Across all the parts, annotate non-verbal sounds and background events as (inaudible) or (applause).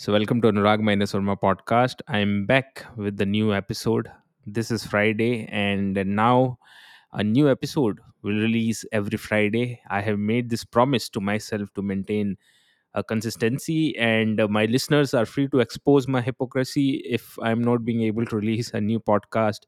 So, welcome to Anurag Minus Verma podcast. I'm back with the new episode. This is Friday, and now a new episode will release every Friday. I have made this promise to myself to maintain a consistency, and uh, my listeners are free to expose my hypocrisy if I'm not being able to (laughs) release a new podcast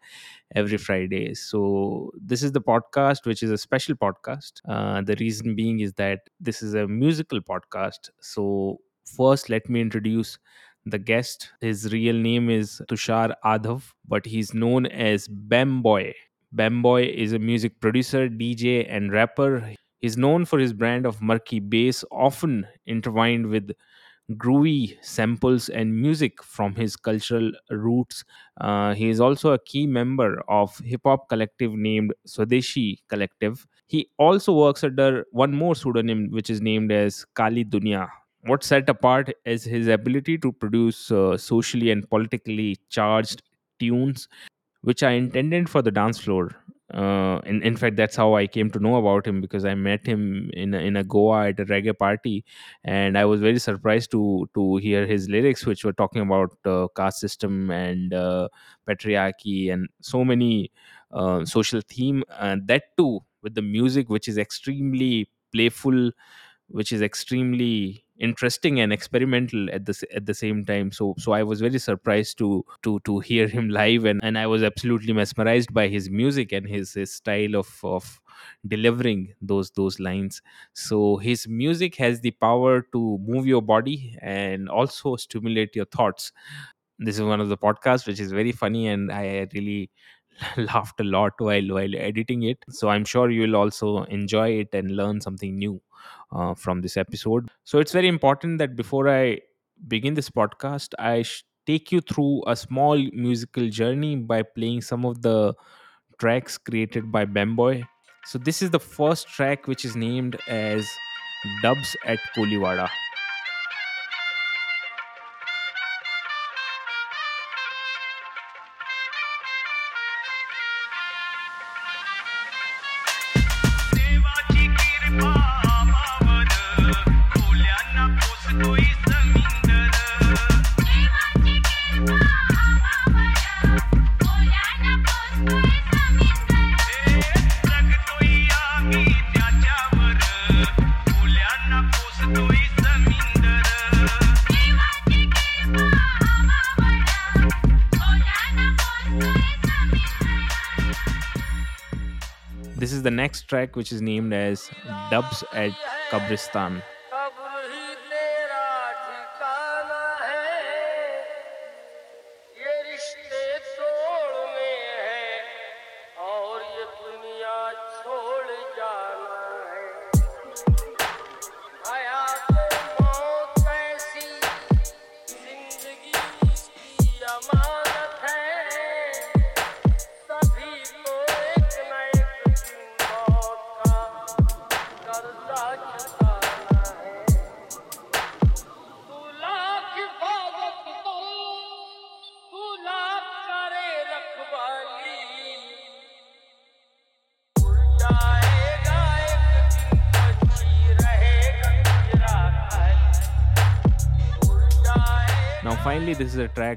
every Friday. So, this is the podcast, which is a special podcast. Uh, the reason being is that this is a musical podcast. So, first, let me introduce the guest. His real name is Tushar Adhav, but he's known as Bamboy. Bamboy is a music producer, DJ, and rapper. He's known for his brand of murky bass, often intertwined with groovy samples and music from his cultural roots. Uh, he is also a key member of hip hop collective named Swadeshi Collective. He also works under one more pseudonym, which is named as Kali Dunya. What set apart is his ability to produce uh, socially and politically charged tunes which are intended for the dance floor. Uh, in, in fact, that's how I came to know about him because I met him in a, in a Goa at a reggae party, and I was very surprised to to hear his lyrics, which were talking about uh, caste system and uh, patriarchy and so many uh, social theme, and that too with the music, which is extremely playful which is extremely interesting and experimental at the at the same time. So so i was very surprised to to to hear him live and and i was absolutely mesmerized by his music and his his style of of delivering those those lines. So his music has the power to move your body and also stimulate your thoughts. This is one of the podcasts which is very funny and i really (laughs) laughed a lot while while editing it. So i'm sure you will also enjoy it and learn something new uh, from this episode. So it's very important that before i begin this podcast i sh- take you through a small musical journey by playing some of the tracks created by bamboy so this is the first track which is named as dubs at koliwada next track which is named as dubs at kabristan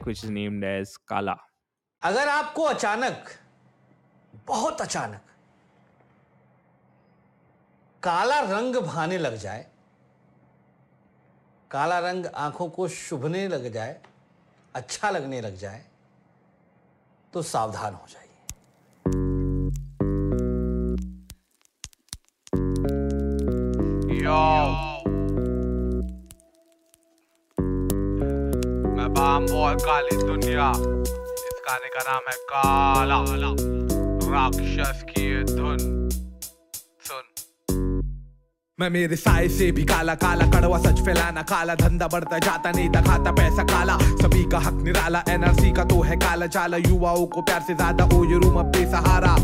track which is named as अगर आपको अचानक, बहुत अचानक, काला रंग भाने लग जाए, काला रंग आँखों को शुभने लग जाए अच्छा लगने लग जाए तो सावधान हो जाइए बाम्बॉय काली दुनिया। इस गाने का नाम है काला। राक्षस की धुन। मैं मेरे साय से भी काला काला कड़वा सच फैलाना, काला धंधा बढ़ता जाता, नहीं खाता पैसा काला। सभी का हक निराला एनआरसी का तो है काला चाला युवाओं को प्यार से ज़्यादा, ओ ये रूम अब बेसहारा।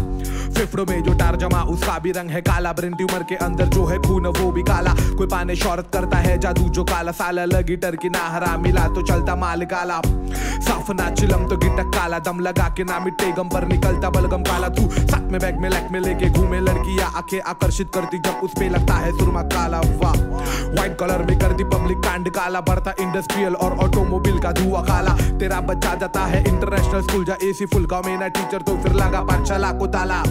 फेफड़ों में जो टार जमा, उसका भी रंग है काला। ब्रेन ट्यूमर के अंदर जो है खून, वो भी काला। कोई पाने शौरत करता है जादू जो काला। साला लगी टर की ना हरा, मिला तो चलता माल काला। साफ़ ना चिलम तो गिटक काला। दम लगा के ना मिट्टे, गम पर निकलता बलगम काला। तू साथ में बैग में, लैक में लेके घूमे, लड़कियाँ आँखें आकर्षित करती। जब उस पे लगता है सुरमा काला, वाह। व्हाइट कलर में कर दी पब्लिक कांड काला। बढ़ता इंडस्ट्रियल और ऑटोमोबाइल का धुआँ काला। तेरा बच्चा जाता है इंटरनेशनल स्कूल जा एसी फुल गाँव में ना टीचर तो फिर लगा पाठशाला को ताला।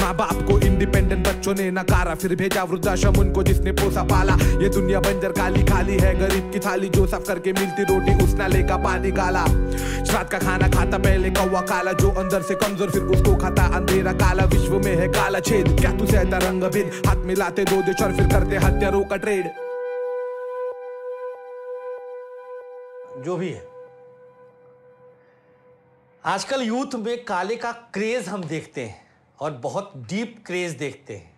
माँ बाप को इंडिपेंडेंट बच्चों ने नकारा, फिर भेजा वृद्धाश्रम उनको जिसने पोसा पाला। ये दुनिया बंजर काली खाली है, गरीब की थाली जो साफ़ करके मिलती रोटी, उस नाले का पानी काला। श्राद्ध का खाना खाता, पहले कौवा काला, जो अंदर से कमज़ोर, फिर उसको खाता, अंधेरा काला, विश्व में है काला छेद। क्या तू सहता रंग भेद? हाथ मिलाते दो देश और फिर करते हत्यारों का ट्रेड। जो भी है। आजकल यूथ में काले का क्रेज हम देखते हैं। और बहुत डीप क्रेज देखते हैं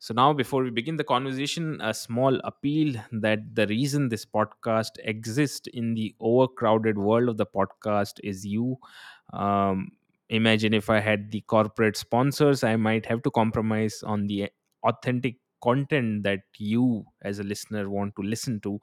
So, now before we begin the conversation, a small appeal that the reason this podcast exists in the overcrowded world of the podcast is you. Um, imagine if I had the corporate sponsors, I might have to compromise on the authentic content that you as a listener want to listen to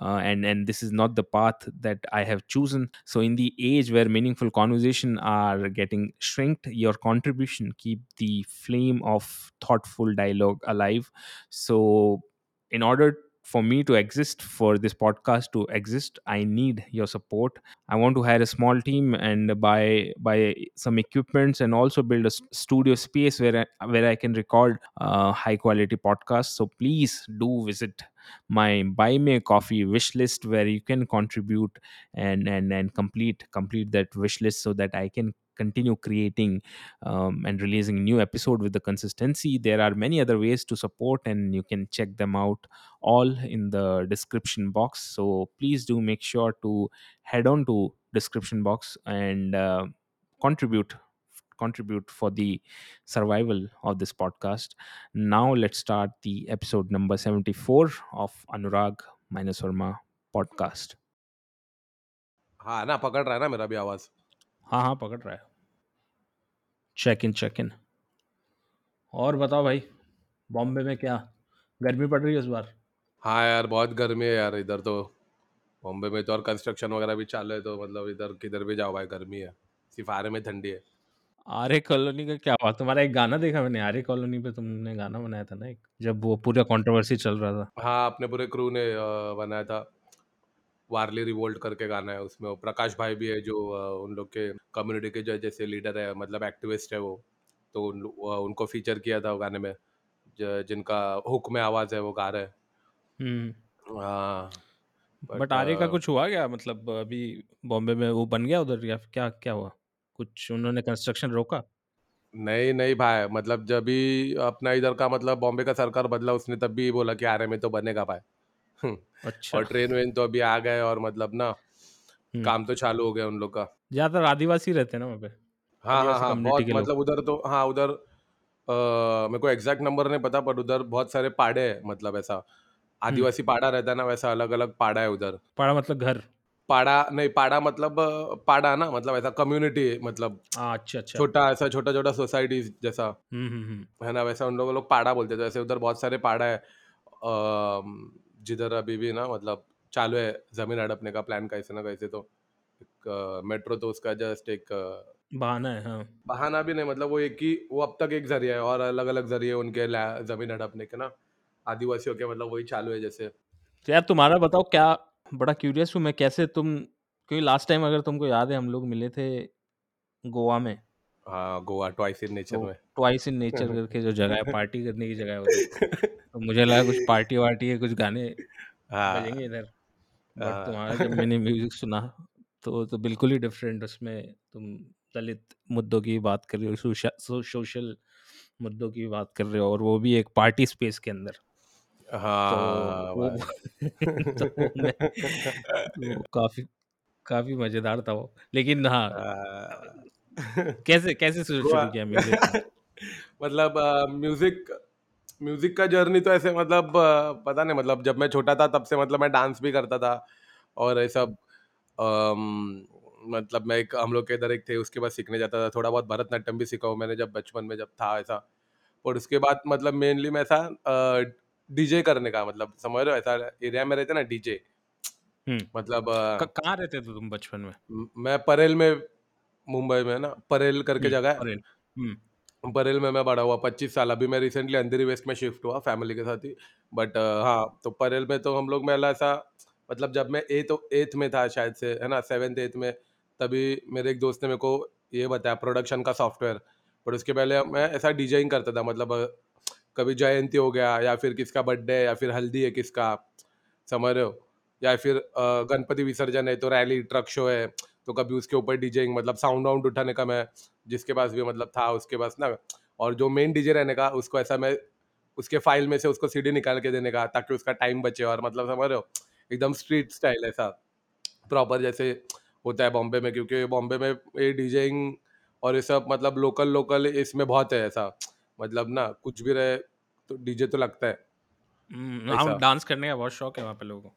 uh, and and this is not the path that i have chosen. So in the age where meaningful conversation are getting shrinked your contribution keep the flame of thoughtful dialogue alive. So in order for me to exist for this podcast to exist i need your support. I want to hire a small team and buy buy some equipments and also build a studio space where I, where i can record uh, high quality podcasts. So please do visit my buy me a coffee wish list where you can contribute and and and complete complete that wish list so that i can continue creating um, and releasing new episode with the consistency there are many other ways to support and you can check them out all in the description box so please do make sure to head on to description box and uh, contribute contribute for the survival of this podcast now let's start the episode number 74 of anurag minus Verma podcast हाँ ना पकड़ रहा है ना मेरा भी आवाज हाँ हाँ पकड़ रहा है। चेक इन चेक इन और बताओ भाई बॉम्बे में क्या? गर्मी पड़ रही है इस बार? हाँ यार बहुत गर्मी है यार इधर तो। बॉम्बे में तो और कंस्ट्रक्शन वगैरह भी चालू है तो मतलब इधर किधर भी जाओ भाई गर्मी है। सिर्फ़ आरे में ठंडी है। आर्य कॉलोनी का क्या हुआ तुम्हारा एक गाना देखा मैंने आर्य कॉलोनी पे तुमने गाना बनाया था ना एक जब वो पूरा कंट्रोवर्सी चल रहा था। हाँ अपने पूरे क्रू ने अ, बनाया था। वारली रिवोल्ट करके गाना है उसमें वो प्रकाश भाई भी है जो अ, उन लोग के कम्युनिटी के जो जैसे लीडर है मतलब एक्टिविस्ट है वो। तो उन, अ, उनको फीचर किया था वो गाने में ज- जिनका हुक में आवाज़ है वो गा रहे हैं। हम्म। हाँ बट बट आर्य का कुछ हुआ क्या? मतलब अभी बॉम्बे में वो बन गया उधर या क्या क्या हुआ? कुछ उन्होंने कंस्ट्रक्शन रोका? नहीं नहीं भाई मतलब जब भी अपना इधर का मतलब बॉम्बे का सरकार बदला उसने तब भी बोला कि आरे में तो बनेगा भाई। अच्छा। और ट्रेन वेन तो अभी आ गए और मतलब ना हम्म। काम तो चालू हो गया उन लोग का। ज़्यादातर आदिवासी रहते हैं ना वहाँ पे? हाँ हाँ आदिवासी हाँ बहुत के लोग। मतलब उधर तो हाँ उधर अ, मेरे को एग्जैक्ट नंबर नहीं पता पर उधर बहुत सारे पाड़े हैं मतलब ऐसा। हम्म। आदिवासी पाड़ा रहता है ना वैसा अलग अलग पाड़ा है उधर। पाड़ा मतलब घर? पाड़ा नहीं पाड़ा मतलब अ, पाड़ा ना मतलब ऐसा कम्युनिटी मतलब हाँ अच्छा अच्छा। छोटा ऐसा छोटा छोटा सोसाइटी जैसा। हम्म हम्म हम्म। है ना वैसा उन लोग लोग पाड़ा बोलते थे वैसे उधर बहुत सारे पाड़ा है। जिधर अभी भी ना मतलब चालू है ज़मीन हड़पने का प्लान कैसे ना कैसे तो एक मेट्रो तो उसका जस्ट एक अ, बहाना है हाँ। बहाना भी नहीं मतलब वो एक ही वो अब तक एक ज़रिया है और अलग अलग ज़रिए उनके ला- ज़मीन हड़पने के ना आदिवासियों के मतलब वही चालू है जैसे। तो यार तुम्हारा बताओ क्या बड़ा क्यूरियस हूँ मैं कैसे तुम क्योंकि लास्ट टाइम अगर तुमको याद है हम लोग मिले थे गोवा में हाँ गोवा ट्वाइस इन नेचर तो में ट्वाइस इन नेचर करके जो जगह है पार्टी करने की जगह है उधर तो मुझे लगा कुछ पार्टी वार्टी है कुछ गाने हाँ बजेंगे इधर बट हाँ। तुम्हारा जब मैंने (laughs) म्यूज़िक सुना तो तो बिल्कुल ही डिफरेंट उसमें तुम दलित मुद्दों की बात कर रहे हो सो, सोशल मुद्दों की बात कर रहे हो और वो भी एक पार्टी स्पेस के अंदर तो हाँ वो भाई। (laughs) तो मैं (laughs) तो काफ़ी काफ़ी मज़ेदार था वो लेकिन हाँ हाँ। (laughs) कैसे कैसे शुरू किया म्यूज़िक मतलब म्यूज़िक म्यूज़िक का जर्नी तो ऐसे मतलब अ, पता नहीं मतलब जब मैं छोटा था तब से मतलब मैं डांस भी करता था और ये सब अम, मतलब मैं एक हम लोग के इधर एक थे उसके पास सीखने जाता था थोड़ा बहुत भरतनाट्यम भी सीखा हूँ मैंने जब बचपन में जब था ऐसा। और उसके बाद मतलब मेनली मैं ऐसा डीजे करने का मतलब समझ रहे हो ऐसा एरिया में रहते ना डीजे हम्म। मतलब अ, कहाँ रहते थे तुम बचपन में? म- मैं परेल में मुंबई में ना? परेल करके हम्म, जगह है। परेल हम्म। परेल में मैं बड़ा हुआ पच्चीस साल अभी मैं रिसेंटली अंधेरी वेस्ट में शिफ्ट हुआ फैमिली के साथ ही। बट हाँ तो परेल में तो हम लोग मेरा ऐसा मतलब जब मैं एथ एथ में था शायद से है ना? सेवेंथ एथ में तभी मेरे एक दोस्त ने मेरे को ये बताया प्रोडक्शन का सॉफ्टवेयर पर उसके पहले मैं ऐसा डिज़ाइन करता था मतलब अ, कभी जयंती हो गया या फिर किसका बर्थडे या फिर हल्दी है किसका समझ रहे हो? या फिर अ, गणपति विसर्जन है तो रैली ट्रक शो है तो कभी उसके ऊपर डीजेइंग मतलब साउंड वाउंड उठाने का मैं जिसके पास भी मतलब था उसके पास ना और जो मेन डीजे रहने का उसको ऐसा मैं उसके फ़ाइल में से उसको सीडी निकाल के देने का ताकि उसका टाइम बचे और मतलब समझ रहे हो एकदम स्ट्रीट स्टाइल ऐसा प्रॉपर जैसे होता है बॉम्बे में क्योंकि बॉम्बे में ये डीजेइंग और ये सब मतलब लोकल लोकल इसमें बहुत है ऐसा मतलब ना कुछ भी रहे तो डीजे तो लगता है हम्म, ऐसा। हाँ डांस करने का बहुत शौक है वहाँ पे लोगों को।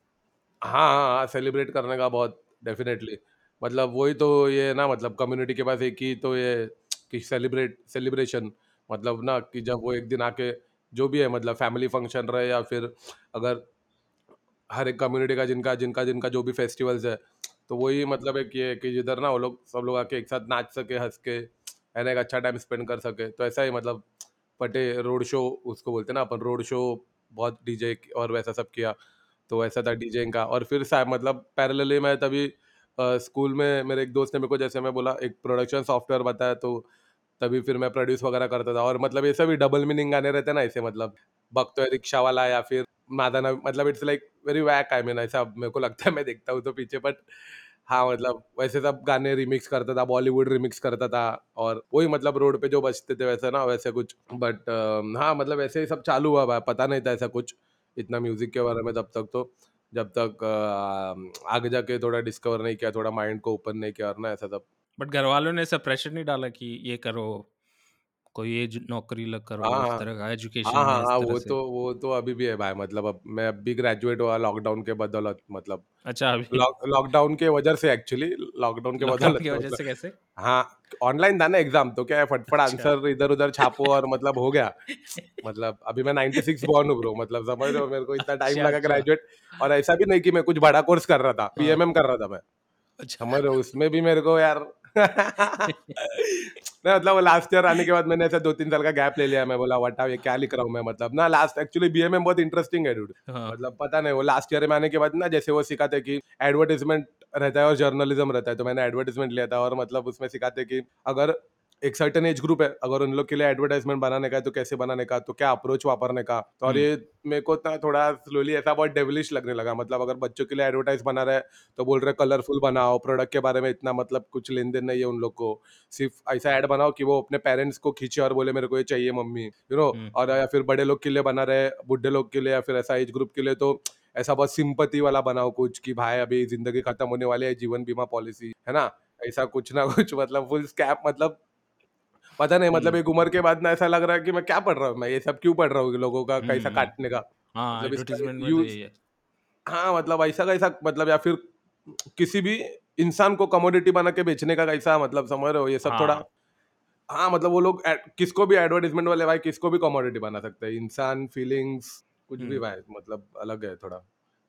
हाँ हाँ हाँ सेलिब्रेट करने का बहुत डेफिनेटली मतलब वही तो ये ना मतलब कम्युनिटी के पास एक ही तो ये कि सेलिब्रेट सेलिब्रेशन मतलब ना कि जब वो एक दिन आके जो भी है मतलब फैमिली फ़ंक्शन रहे या फिर अगर हर एक कम्युनिटी का जिनका जिनका जिनका जो भी फेस्टिवल्स है तो वही मतलब एक ये कि जिधर ना वो लोग, सब लोग आके एक साथ नाच सके, हंस के है ना एक अच्छा टाइम स्पेंड कर सके तो ऐसा ही मतलब पटे रोड शो उसको बोलते हैं ना अपन, रोड शो बहुत डीजे और वैसा सब किया तो वैसा था डीजेइंग का और फिर सा मतलब पैरेलली मैं तभी स्कूल में मेरे एक दोस्त ने मेरे को जैसे मैं बोला, एक प्रोडक्शन सॉफ्टवेयर बताया तो तभी फिर मैं प्रोड्यूस वगैरह करता था। और मतलब ये सभी डबल मीनिंग गाने रहते हैं ना ऐसे मतलब बक तो है रिक्शा वाला या फिर मादाना मतलब it's like very wack I mean ऐसा मेरे को लगता है, मैं देखता हूँ तो पीछे बट हाँ मतलब वैसे सब गाने रिमिक्स करता था बॉलीवुड रिमिक्स करता था और वही मतलब रोड पे जो बजते थे वैसे ना, वैसे कुछ बट हाँ मतलब ऐसे ही सब चालू हुआ, पता नहीं था ऐसा कुछ इतना म्यूज़िक के बारे में तब तक तो। जब तक आगे जाके थोड़ा डिस्कवर नहीं किया, थोड़ा माइंड को ओपन नहीं किया और ना ऐसा सब। बट घर वालों ने ऐसा प्रेशर नहीं डाला कि ये करो? कोई ये ज- नौकरी लग करो हाँ इस हाँ तरह का हाँ एजुकेशन हाँ में इस हाँ तरह वो से? तो वो तो अभी भी है भाई मतलब अब मैं अभी ग्रेजुएट हुआ लॉकडाउन के बदौलत मतलब अच्छा अभी लॉक लॉकडाउन के वजह से एक्चुअली लॉकडाउन के लॉकडाउन बदौलत की से वजह मतलब से कैसे? हाँ ऑनलाइन था ना एग्ज़ाम तो क्या है फटफट अच्छा। आंसर इधर उधर छापो और मतलब हो गया। (laughs) मतलब अभी मैं 96 बॉर्न हूँ ब्रो मतलब समझ रहे हो मेरे को इतना (laughs) टाइम अच्छा लगा अच्छा। ग्रेजुएट और ऐसा भी नहीं कि मैं कुछ बड़ा कोर्स कर रहा था हाँ। पीएमएम कर रहा था मैं। अच्छा। समझ रहे हो उसमें भी मेरे को यार नहीं मतलब वो लास्ट ईयर आने के बाद मैंने ऐसा दो तीन साल का गैप ले लिया। मैं बोला वटा ये क्या लिख रहा हूँ मैं? मतलब ना लास्ट एक्चुअली बीए में बहुत इंटरेस्टिंग है डूड हाँ। मतलब पता नहीं वो लास्ट ईयर में आने के बाद ना जैसे वो सिखाते कि एडवर्टीजमेंट रहता है और जर्नलिज्म रहता है तो मैंने एडवर्टीजमेंट लिया था और मतलब उसमें सिखाते कि अगर एक सर्टन एज ग्रुप है। अगर उन लोग के लिए एडवर्टाइजमेंट बनाने का है तो कैसे बनाने का तो क्या अप्रोच वापरने का? तो और हम्म। ये मेरे को ना थोड़ा स्लोली ऐसा बहुत डेवलिश लगने लगा। मतलब अगर बच्चों के लिए एडवर्टाइज बना रहे हैं तो बोल रहे कलरफुल बनाओ प्रोडक्ट के बारे में इतना मतलब कुछ लेन देन नहीं है उन लोग को। सिर्फ़ ऐसा ऐड बनाओ कि वो अपने पेरेंट्स को खींचे और बोले मेरे को ये चाहिए मम्मी। यू नो हम्म। और या फिर बड़े लोग के लिए बना रहे बुढ़े लोग के लिए या फिर ऐसा एज ग्रुप के लिए तो ऐसा बहुत सिंपति वाला बनाओ कुछ कि भाई अभी ज़िंदगी खत्म होने वाली है जीवन बीमा पॉलिसी है ना? ऐसा कुछ ना कुछ मतलब फुल स्कैप मतलब पता नहीं मतलब हम्म। एक उम्र के बाद ना ऐसा लग रहा है कि मैं क्या पढ़ रहा हूँ मैं ये सब क्यों पढ़ रहा हूँ लोगों का कैसा हम्म। काटने का? हाँ मतलब इसका एडवर्टीजमेंट में तो यूज़ यही है। हाँ मतलब ऐसा कैसा मतलब या फिर किसी भी इंसान को कमोडिटी बना के बेचने का कैसा मतलब समझ रहे हो ये सब थोड़ा हाँ। हाँ मतलब वो लोग किसको भी एडवर्टीजमेंट वाले भाई किसको भी कमोडिटी बना सकते हैं। इंसान फीलिंग्स कुछ भी हम्म। भाई मतलब अलग है थोड़ा।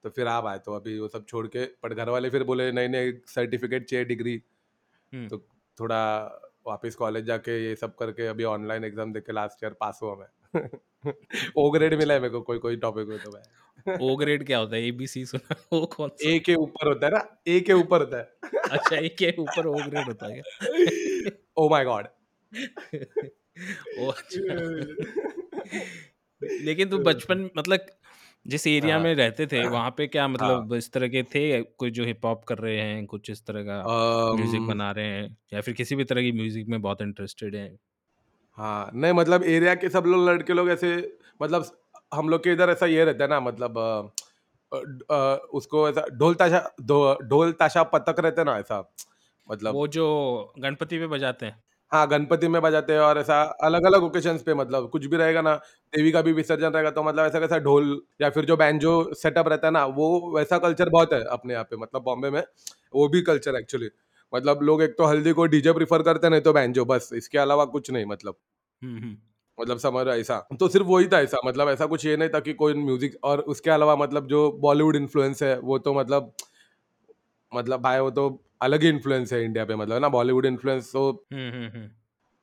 तो फिर आप आए तो अभी वो सब छोड़ के पर घर वाले फिर बोले नहीं नहीं सर्टिफिकेट चाहिए डिग्री हम्म। तो थोड़ा वापस कॉलेज जाके ये सब करके अभी ऑनलाइन एग्ज़ाम देके लास्ट ईयर पास हुआ मैं। (laughs) ओ ग्रेड मिला है मेरे को कोई कोई टॉपिक में तो मैं। ओ ग्रेड क्या होता है? एबीसी सुना वो कौन सा? ए के ऊपर होता है ना ए के ऊपर होता है। अच्छा एक के ऊपर ओ ग्रेड होता है क्या? ओ माय गॉड ओ अच्छा। लेकिन तू बचपन मतलब जिस एरिया हाँ। में रहते थे (clears throat) वहाँ पे क्या हाँ। मतलब इस तरह के थे? कोई जो हिप हॉप कर रहे हैं कुछ इस तरह का म्यूज़िक अम, बना रहे हैं या फिर किसी भी तरह की म्यूज़िक में बहुत इंटरेस्टेड है? हाँ नहीं मतलब एरिया के सब लोग लड़के लोग ऐसे मतलब हम लोग के इधर ऐसा ये रहता है ना मतलब अ, अ, अ, उसको ऐसा ढोल ताशा ढो- ढोल ताशा पतक रहते ना ऐसा मतलब वो जो गणपति पे बजाते हैं। हाँ गणपति में बजाते हैं और ऐसा अलग अलग ओकेशंस पे मतलब कुछ भी रहेगा ना देवी का भी विसर्जन रहेगा तो मतलब ऐसा कैसा ढोल या फिर जो बैंजो सेटअप रहता है ना वो वैसा कल्चर बहुत है अपने यहाँ पे मतलब बॉम्बे में वो भी कल्चर एक्चुअली मतलब लोग एक तो हल्दी को डीजे प्रीफर करते नहीं तो बैंजो बस इसके अलावा कुछ नहीं मतलब। मतलब समझ रहा ऐसा। तो सिर्फ़ वही था ऐसा मतलब ऐसा कुछ ये नहीं था कि कोई म्यूज़िक और उसके अलावा मतलब जो बॉलीवुड इन्फ्लुएंस है वो तो मतलब मतलब भाई वो तो अलग ही इन्फ्लुएंस है इंडिया पे मतलब ना बॉलीवुड इन्फ्लुएंस तो हम्म, हम्म, हम्म,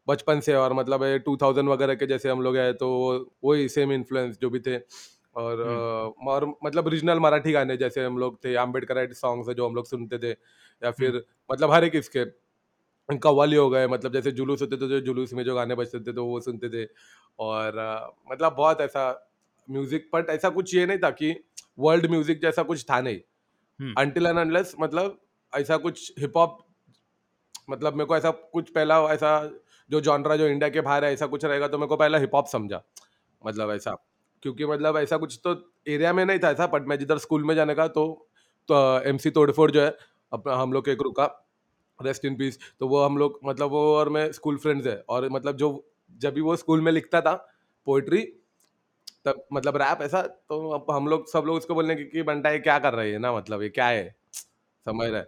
बचपन से और मतलब ये 2000 वगैरह के जैसे हम लोग आए तो वो- वही सेम इन्फ्लुएंस जो भी थे। और अ, और मतलब रीजनल मराठी गाने जैसे हम लोग थे आम्बेडकर सॉन्ग्स है जो हम लोग सुनते थे या फिर मतलब हर एक इसके कव्वाली हो गए मतलब जैसे जुलूस होते थे जो जुलूस में जो गाने बजते थे तो वो सुनते थे। और अ, मतलब बहुत ऐसा म्यूज़िक बट ऐसा कुछ ये नहीं था कि वर्ल्ड म्यूज़िक जैसा कुछ था नहीं। अनटिल एंड अनलेस मतलब ऐसा कुछ हिप हॉप मतलब मेरे को ऐसा कुछ पहला ऐसा जो जॉनरा जो इंडिया के बाहर है ऐसा कुछ रहेगा तो मेरे को पहला हिप हॉप समझा। मतलब ऐसा। क्योंकि मतलब ऐसा कुछ तो एरिया में नहीं था ऐसा बट मैं जिधर स्कूल में जाने का तो, तो एम सी तोड़फोड़ जो है अपना हम लोग के ग्रुप का रेस्ट इन पीस तो वो हम लोग मतलब वो और मैं स्कूल फ्रेंड्स है। और मतलब जो जब भी वो स्कूल में लिखता था पोइट्री तब मतलब रैप ऐसा तो अब हम लोग, सब लोग उसको बोलने की, कि बंटा ये क्या कर रही है ना मतलब ये क्या है? समझ रहे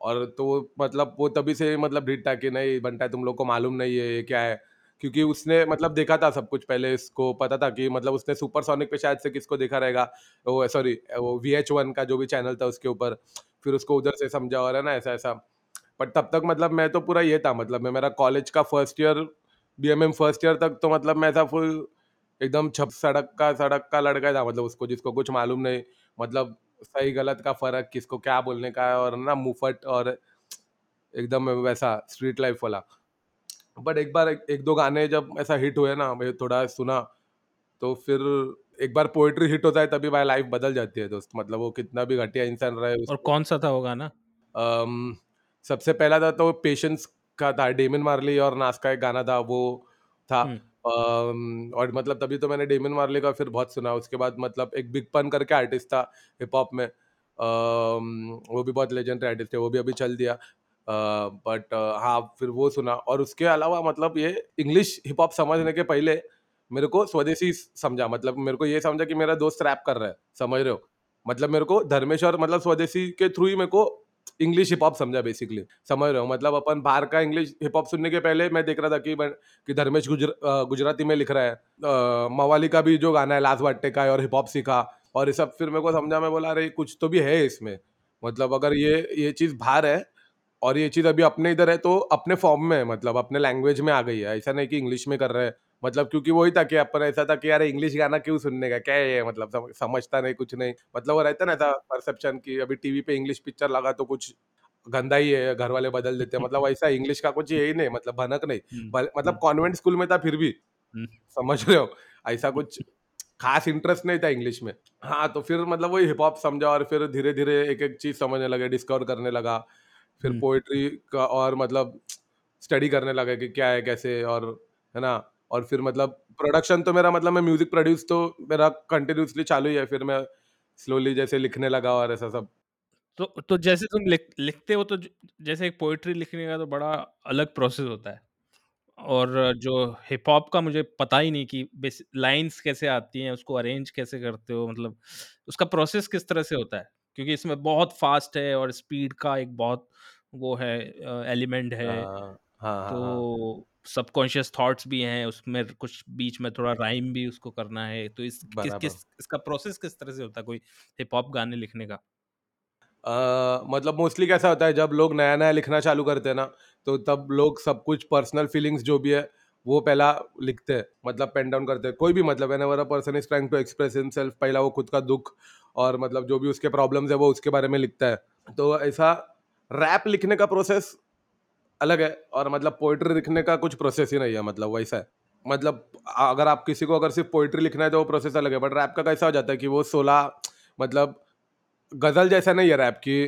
और तो मतलब वो तभी से मतलब ढीठ था कि नहीं, बंटा तुम लोग को मालूम नहीं है, ये क्या है? क्योंकि उसने मतलब देखा था सब कुछ पहले इसको, पता था कि मतलब उसने सुपरसोनिक पे शायद से किसको देखा रहेगा, वो सॉरी वो वी एच वन का जो भी चैनल था उसके ऊपर, फिर उसको उधर से समझा और है ना, ऐसा ऐसा। बट तब तक मतलब मैं तो पूरा ये था मतलब मैं, मेरा कॉलेज का first year B M M first year तक तो मतलब मैं ऐसा फुल एकदम छप सड़क का सड़क का लड़का था मतलब उसको जिसको कुछ मालूम नहीं मतलब सही गलत का फ़र्क किसको क्या बोलने का है और ना मुफट और एकदम वैसा स्ट्रीट लाइफ वाला। बट एक बार एक, एक दो गाने जब ऐसा हिट हुए ना मैं थोड़ा सुना तो फिर एक बार पोएट्री हिट होता है तभी भाई लाइफ बदल जाती है दोस्त। मतलब वो कितना भी घटिया इंसान रहे और उसको कौन सा था वो गाना? अम, सबसे पहला था तो पेशेंस का था डेमिन मार्ली और नास का एक गाना था वो था। हम्म, और मतलब तभी तो मैंने डेमिन मार्ले का फिर बहुत सुना। उसके बाद मतलब एक बिग पन करके आर्टिस्ट था हिप हॉप में। वो भी बहुत लेजेंडरी आर्टिस्ट है, वो भी अभी चल दिया। बट हाँ फिर वो सुना। और उसके अलावा मतलब ये इंग्लिश हिप हॉप समझने के पहले मेरे को स्वदेशी समझा। मतलब मेरे को ये समझा कि मेरा दोस्त रैप कर रहा है। समझ रहे हो? मतलब मेरे को धर्मेश्वर मतलब स्वदेशी के थ्रू ही मेरे को इंग्लिश हिप हॉप समझा बेसिकली समझ रहे हो? मतलब अपन बाहर का इंग्लिश हिप हॉप सुनने के पहले मैं देख रहा था कि मैं- कि धर्मेश गुजर, गुजराती में लिख रहा है। मवाली का भी जो गाना है लास्ट वाट्टे का है और हिप हॉप सीखा और ये सब फिर मेरे को समझा मैं बोला अरे कुछ तो भी है इसमें। मतलब अगर ये ये चीज़ बाहर है और ये चीज़ अभी अपने इधर है तो अपने फॉर्म में है मतलब अपने लैंग्वेज में आ गई है। ऐसा नहीं कि इंग्लिश में कर रहे हैं। मतलब क्योंकि वही था कि अपन ऐसा था कि यार इंग्लिश गाना क्यों सुनने का क्या है? ये मतलब सम, समझता नहीं कुछ नहीं। मतलब वो रहता ना ऐसा परसेप्शन की अभी टीवी पे इंग्लिश पिक्चर लगा तो कुछ गंदा ही है घर वाले बदल देते हैं। मतलब (laughs) वैसा इंग्लिश का कुछ यही नहीं मतलब भनक नहीं। हम्म, मतलब हम्म, कॉन्वेंट स्कूल में था फिर भी। हम्म, समझ रहे हो? ऐसा कुछ खास इंटरेस्ट नहीं था इंग्लिश में। हाँ तो फिर मतलब वही हिप हॉप समझा और फिर धीरे धीरे एक एक चीज़ समझने लगे डिस्कवर करने लगा। फिर पोइट्री का और मतलब स्टडी करने लगा कि क्या है कैसे और है ना? और फिर मतलब प्रोडक्शन तो मेरा मतलब मैं म्यूज़िक प्रोड्यूस तो मेरा कंटिन्यूसली चालू ही है फिर मैं स्लोली जैसे लिखने लगा और ऐसा सब। तो तो जैसे तुम लिख, लिखते हो तो ज- जैसे एक पोइट्री लिखने का तो बड़ा अलग प्रोसेस होता है। और जो हिप हॉप का मुझे पता ही नहीं कि लाइंस कैसे आती हैं उसको अरेंज कैसे करते हो मतलब उसका प्रोसेस किस तरह से होता है? क्योंकि इसमें बहुत फास्ट है और स्पीड का एक बहुत वो है एलिमेंट है हाँ। हाँ हाँ हाँ तो सबकॉन्शियस थॉट्स भी हैं उसमें कुछ बीच में थोड़ा राइम भी उसको करना है तो इस किस किस इसका प्रोसेस किस तरह से होता है कोई हिप हॉप गाने लिखने का? अ, मतलब मोस्टली कैसा होता है जब लोग नया नया लिखना चालू करते हैं ना तो तब लोग सब कुछ पर्सनल फीलिंग्स जो भी है वो पहला लिखते हैं मतलब पेन डाउन करते हैं। कोई भी मतलब ever a person is trying to express himself पहला वो खुद का दुख और मतलब जो भी उसके प्रॉब्लम्स है वो उसके बारे में लिखता है। तो ऐसा रैप लिखने का प्रोसेस अलग है और मतलब पोइट्री लिखने का कुछ प्रोसेस ही नहीं है मतलब वैसा है। मतलब अगर आप किसी को अगर सिर्फ़ पोइट्री लिखना है तो वो प्रोसेस अलग है बट रैप का कैसा हो जाता है कि वो सोलह मतलब गज़ल जैसा नहीं है रैप की।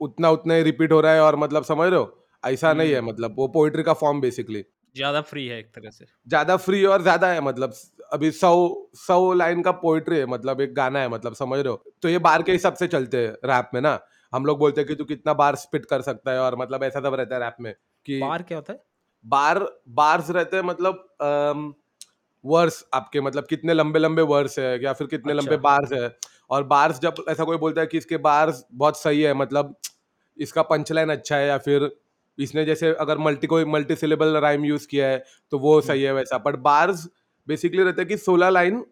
उतना उतना ही रिपीट हो रहा है और मतलब समझ रहे हो? ऐसा नहीं है हम्म मतलब वो पोइट्री का फॉर्म बेसिकली ज़्यादा फ्री है एक तरह से। ज़्यादा फ्री और ज़्यादा है मतलब अभी सौ सौ लाइन का पोइट्री है मतलब एक गाना है मतलब समझ रहे हो? तो ये बार के हिसाब से चलते हैं रैप में ना। हम लोग बोलते हैं कि तू कितना बार स्पिट कर सकता है और मतलब ऐसा सब रहता है रैप में कि बार क्या होता है? बार बार्स रहते हैं मतलब वर्स आपके मतलब कितने लंबे लंबे वर्स है या फिर कितने अच्छा। लंबे बार्स है। और बार्स जब ऐसा कोई बोलता है कि इसके बार्स बहुत सही है मतलब इसका पंच लाइन अच्छा है या फिर इसने जैसे अगर मल्टी कोई मल्टी सिलेबल राइम यूज़ किया है तो वो सही है वैसा। बट बार्स बेसिकली रहता है कि सोलह लाइन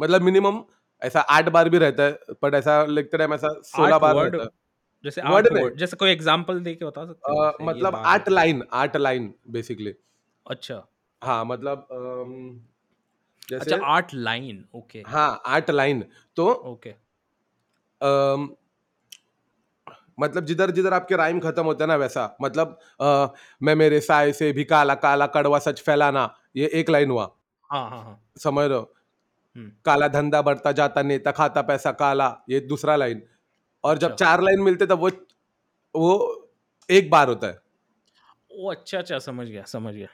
मतलब मिनिमम ऐसा आठ बार भी रहता है बट ऐसा लिखते टाइम ऐसा सोलह बार रहता है। जैसे आठ में? जैसे कोई एग्जांपल दे के बता सकते हो? मतलब आठ लाइन आठ लाइन बेसिकली अच्छा। हाँ मतलब जैसे अच्छा आठ लाइन ओके हाँ आठ लाइन तो ओके मतलब जिधर जिधर आपके राइम खत्म होता है ना वैसा मतलब अ, मैं मेरे साय से भी काला काला कड़वा सच फैलाना ये एक लाइन हुआ। हाँ हाँ हाँ। समझ रहे हो? हम्म, काला धंधा बढ़ता जाता नेता खाता पैसा काला ये दूसरा लाइन। और जब अच्छा। चार लाइन मिलते तब वो वो एक बार होता है। ओ अच्छा अच्छा समझ गया समझ गया।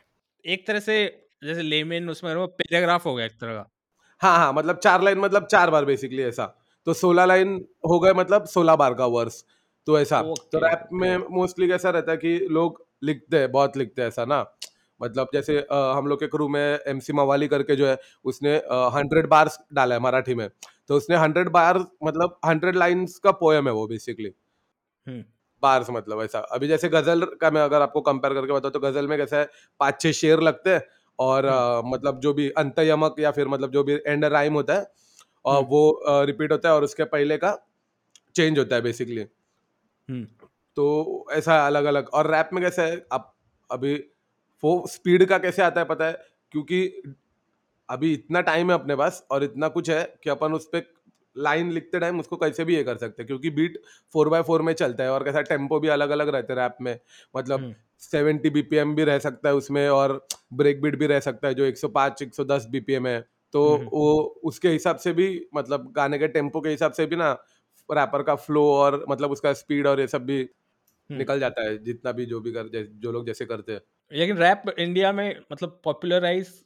एक तरह से जैसे लेमेन उसमें वो पैराग्राफ हो गया एक तरह का। हाँ हाँ मतलब चार लाइन मतलब चार बार बेसिकली ऐसा। तो सोलह लाइन हो गए मतलब सोलह बार का वर्स तो ऐसा तो ओके, रैप में मोस्टली कैसा रहता है कि लोग लिखते हैं बहुत लिखते हैं ऐसा ना? मतलब जैसे अ, हम लोग के क्रू में एमसी मवाली करके जो है उसने हंड्रेड बार्स डाला है मराठी में। तो उसने हंड्रेड बार मतलब हंड्रेड लाइन्स का पोएम है वो बेसिकली हम्म। बार्स मतलब ऐसा। अभी जैसे गज़ल का मैं अगर आपको कंपेयर करके बताऊँ तो गज़ल में कैसा है पाँच छह शेर लगते हैं और अ, मतलब जो भी अंतयमक या फिर मतलब जो भी एंड राइम होता है और हम्म। वो रिपीट होता है और उसके पहले का चेंज होता है बेसिकली हम्म। तो ऐसा अलग अलग और रैप में कैसा है आप अभी वो स्पीड का कैसे आता है पता है क्योंकि अभी इतना टाइम है अपने पास और इतना कुछ है कि अपन उस पर लाइन लिखते टाइम उसको कैसे भी ये कर सकते हैं क्योंकि बीट फोर बाय फोर में चलता है और कैसा टेंपो भी अलग अलग रहते हैं रैप में मतलब हम्म। सेवेंटी बीपीएम भी रह सकता है उसमें और ब्रेक बीट भी रह सकता है जो 105 110 बीपीएम है तो हम्म। वो उसके हिसाब से भी मतलब गाने के टेंपो के हिसाब से भी ना रैपर का फ्लो और मतलब उसका स्पीड और ये सब भी हम्म। निकल जाता है जितना भी जो भी कर जो लोग जैसे करते हैं लेकिन रैप इंडिया में मतलब पॉपुलराइज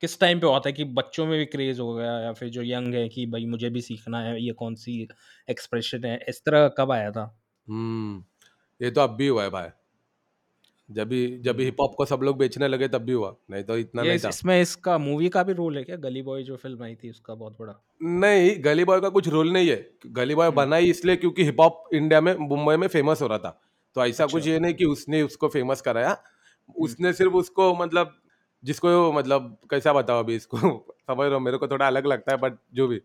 किस टाइम पे होता है कि बच्चों में भी क्रेज हो गया या फिर जो यंग है कि भाई मुझे भी सीखना है ये कौन सी एक्सप्रेशन है इस तरह कब आया था? हम्म ये तो अब भी हुआ है भाई। जब भी जब भी हिप हॉप को सब लोग बेचने लगे तब भी हुआ। नहीं तो इतना ये नहीं इस, था। इसमें इसका मूवी का भी रोल है क्या? गली बॉय जो फ़िल्म आई थी उसका बहुत बड़ा। नहीं गली बॉय का कुछ रोल नहीं है। गली बॉय बना ही इसलिए क्योंकि हिप हॉप इंडिया में मुंबई में फ़ेमस हो रहा था। तो ऐसा कुछ ये नहीं कि उसने उसको फ़ेमस कराया। उसने सिर्फ़ उसको मतलब जिसको मतलब कैसा बताओ अभी इसको? (laughs) समझ रहे हो मेरे को थोड़ा अलग लगता है बट जो भी।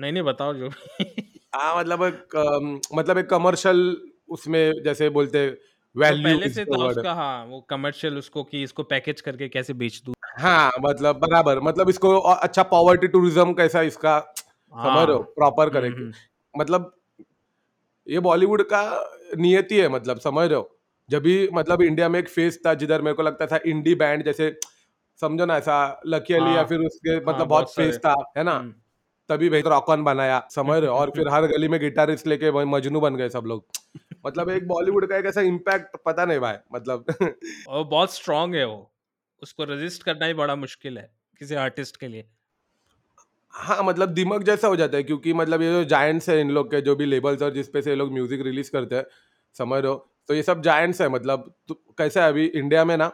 नहीं नहीं बताओ जो (laughs) हाँ मतलब एक अम, मतलब एक कमर्शियल उसमें जैसे बोलते तो वैल्यू पहले से था उसका हाँ वो कमर्शियल उसको कि इसको पैकेज करके कैसे बेच दूँ। हाँ मतलब बराबर मतलब इसको और अच्छा पॉवर्टी टूरिज़्म कैसा इसका समझ रहे हो हाँ। प्रॉपर हम्म, करेंगे। हम्म, मतलब ये बॉलीवुड का नियति है मतलब समझ रहे हो। जब भी मतलब इंडिया में एक फेस था जिधर मेरे को लगता था इंडी बैंड जैसे समझो ना ऐसा लकी अली या हाँ, फिर उसके हाँ, मतलब बहुत बहुत फेस। था है ना? हम्म, तभी भाई रॉकॉन बनाया समझ रहे हो? और फिर हर गली में गिटारिस्ट लेके भाई मजनू बन गए सब लोग। (laughs) मतलब एक बॉलीवुड का एक ऐसा इम्पैक्ट पता नहीं भाई मतलब। और बहुत स्ट्रांग है वो। उसको रेजिस्ट करना ही बड़ा मुश्किल है किसी आर्टिस्ट के लिए। हाँ मतलब दिमाग जैसा हो जाता है क्योंकि मतलब ये जो जायंट्स है इन लोग के जो भी लेबल्स और जिसपे से ये लोग म्यूज़िक रिलीज़ करते हैं समझ रहे हो? तो ये सब जायंट्स है मतलब तो कैसा है अभी इंडिया में ना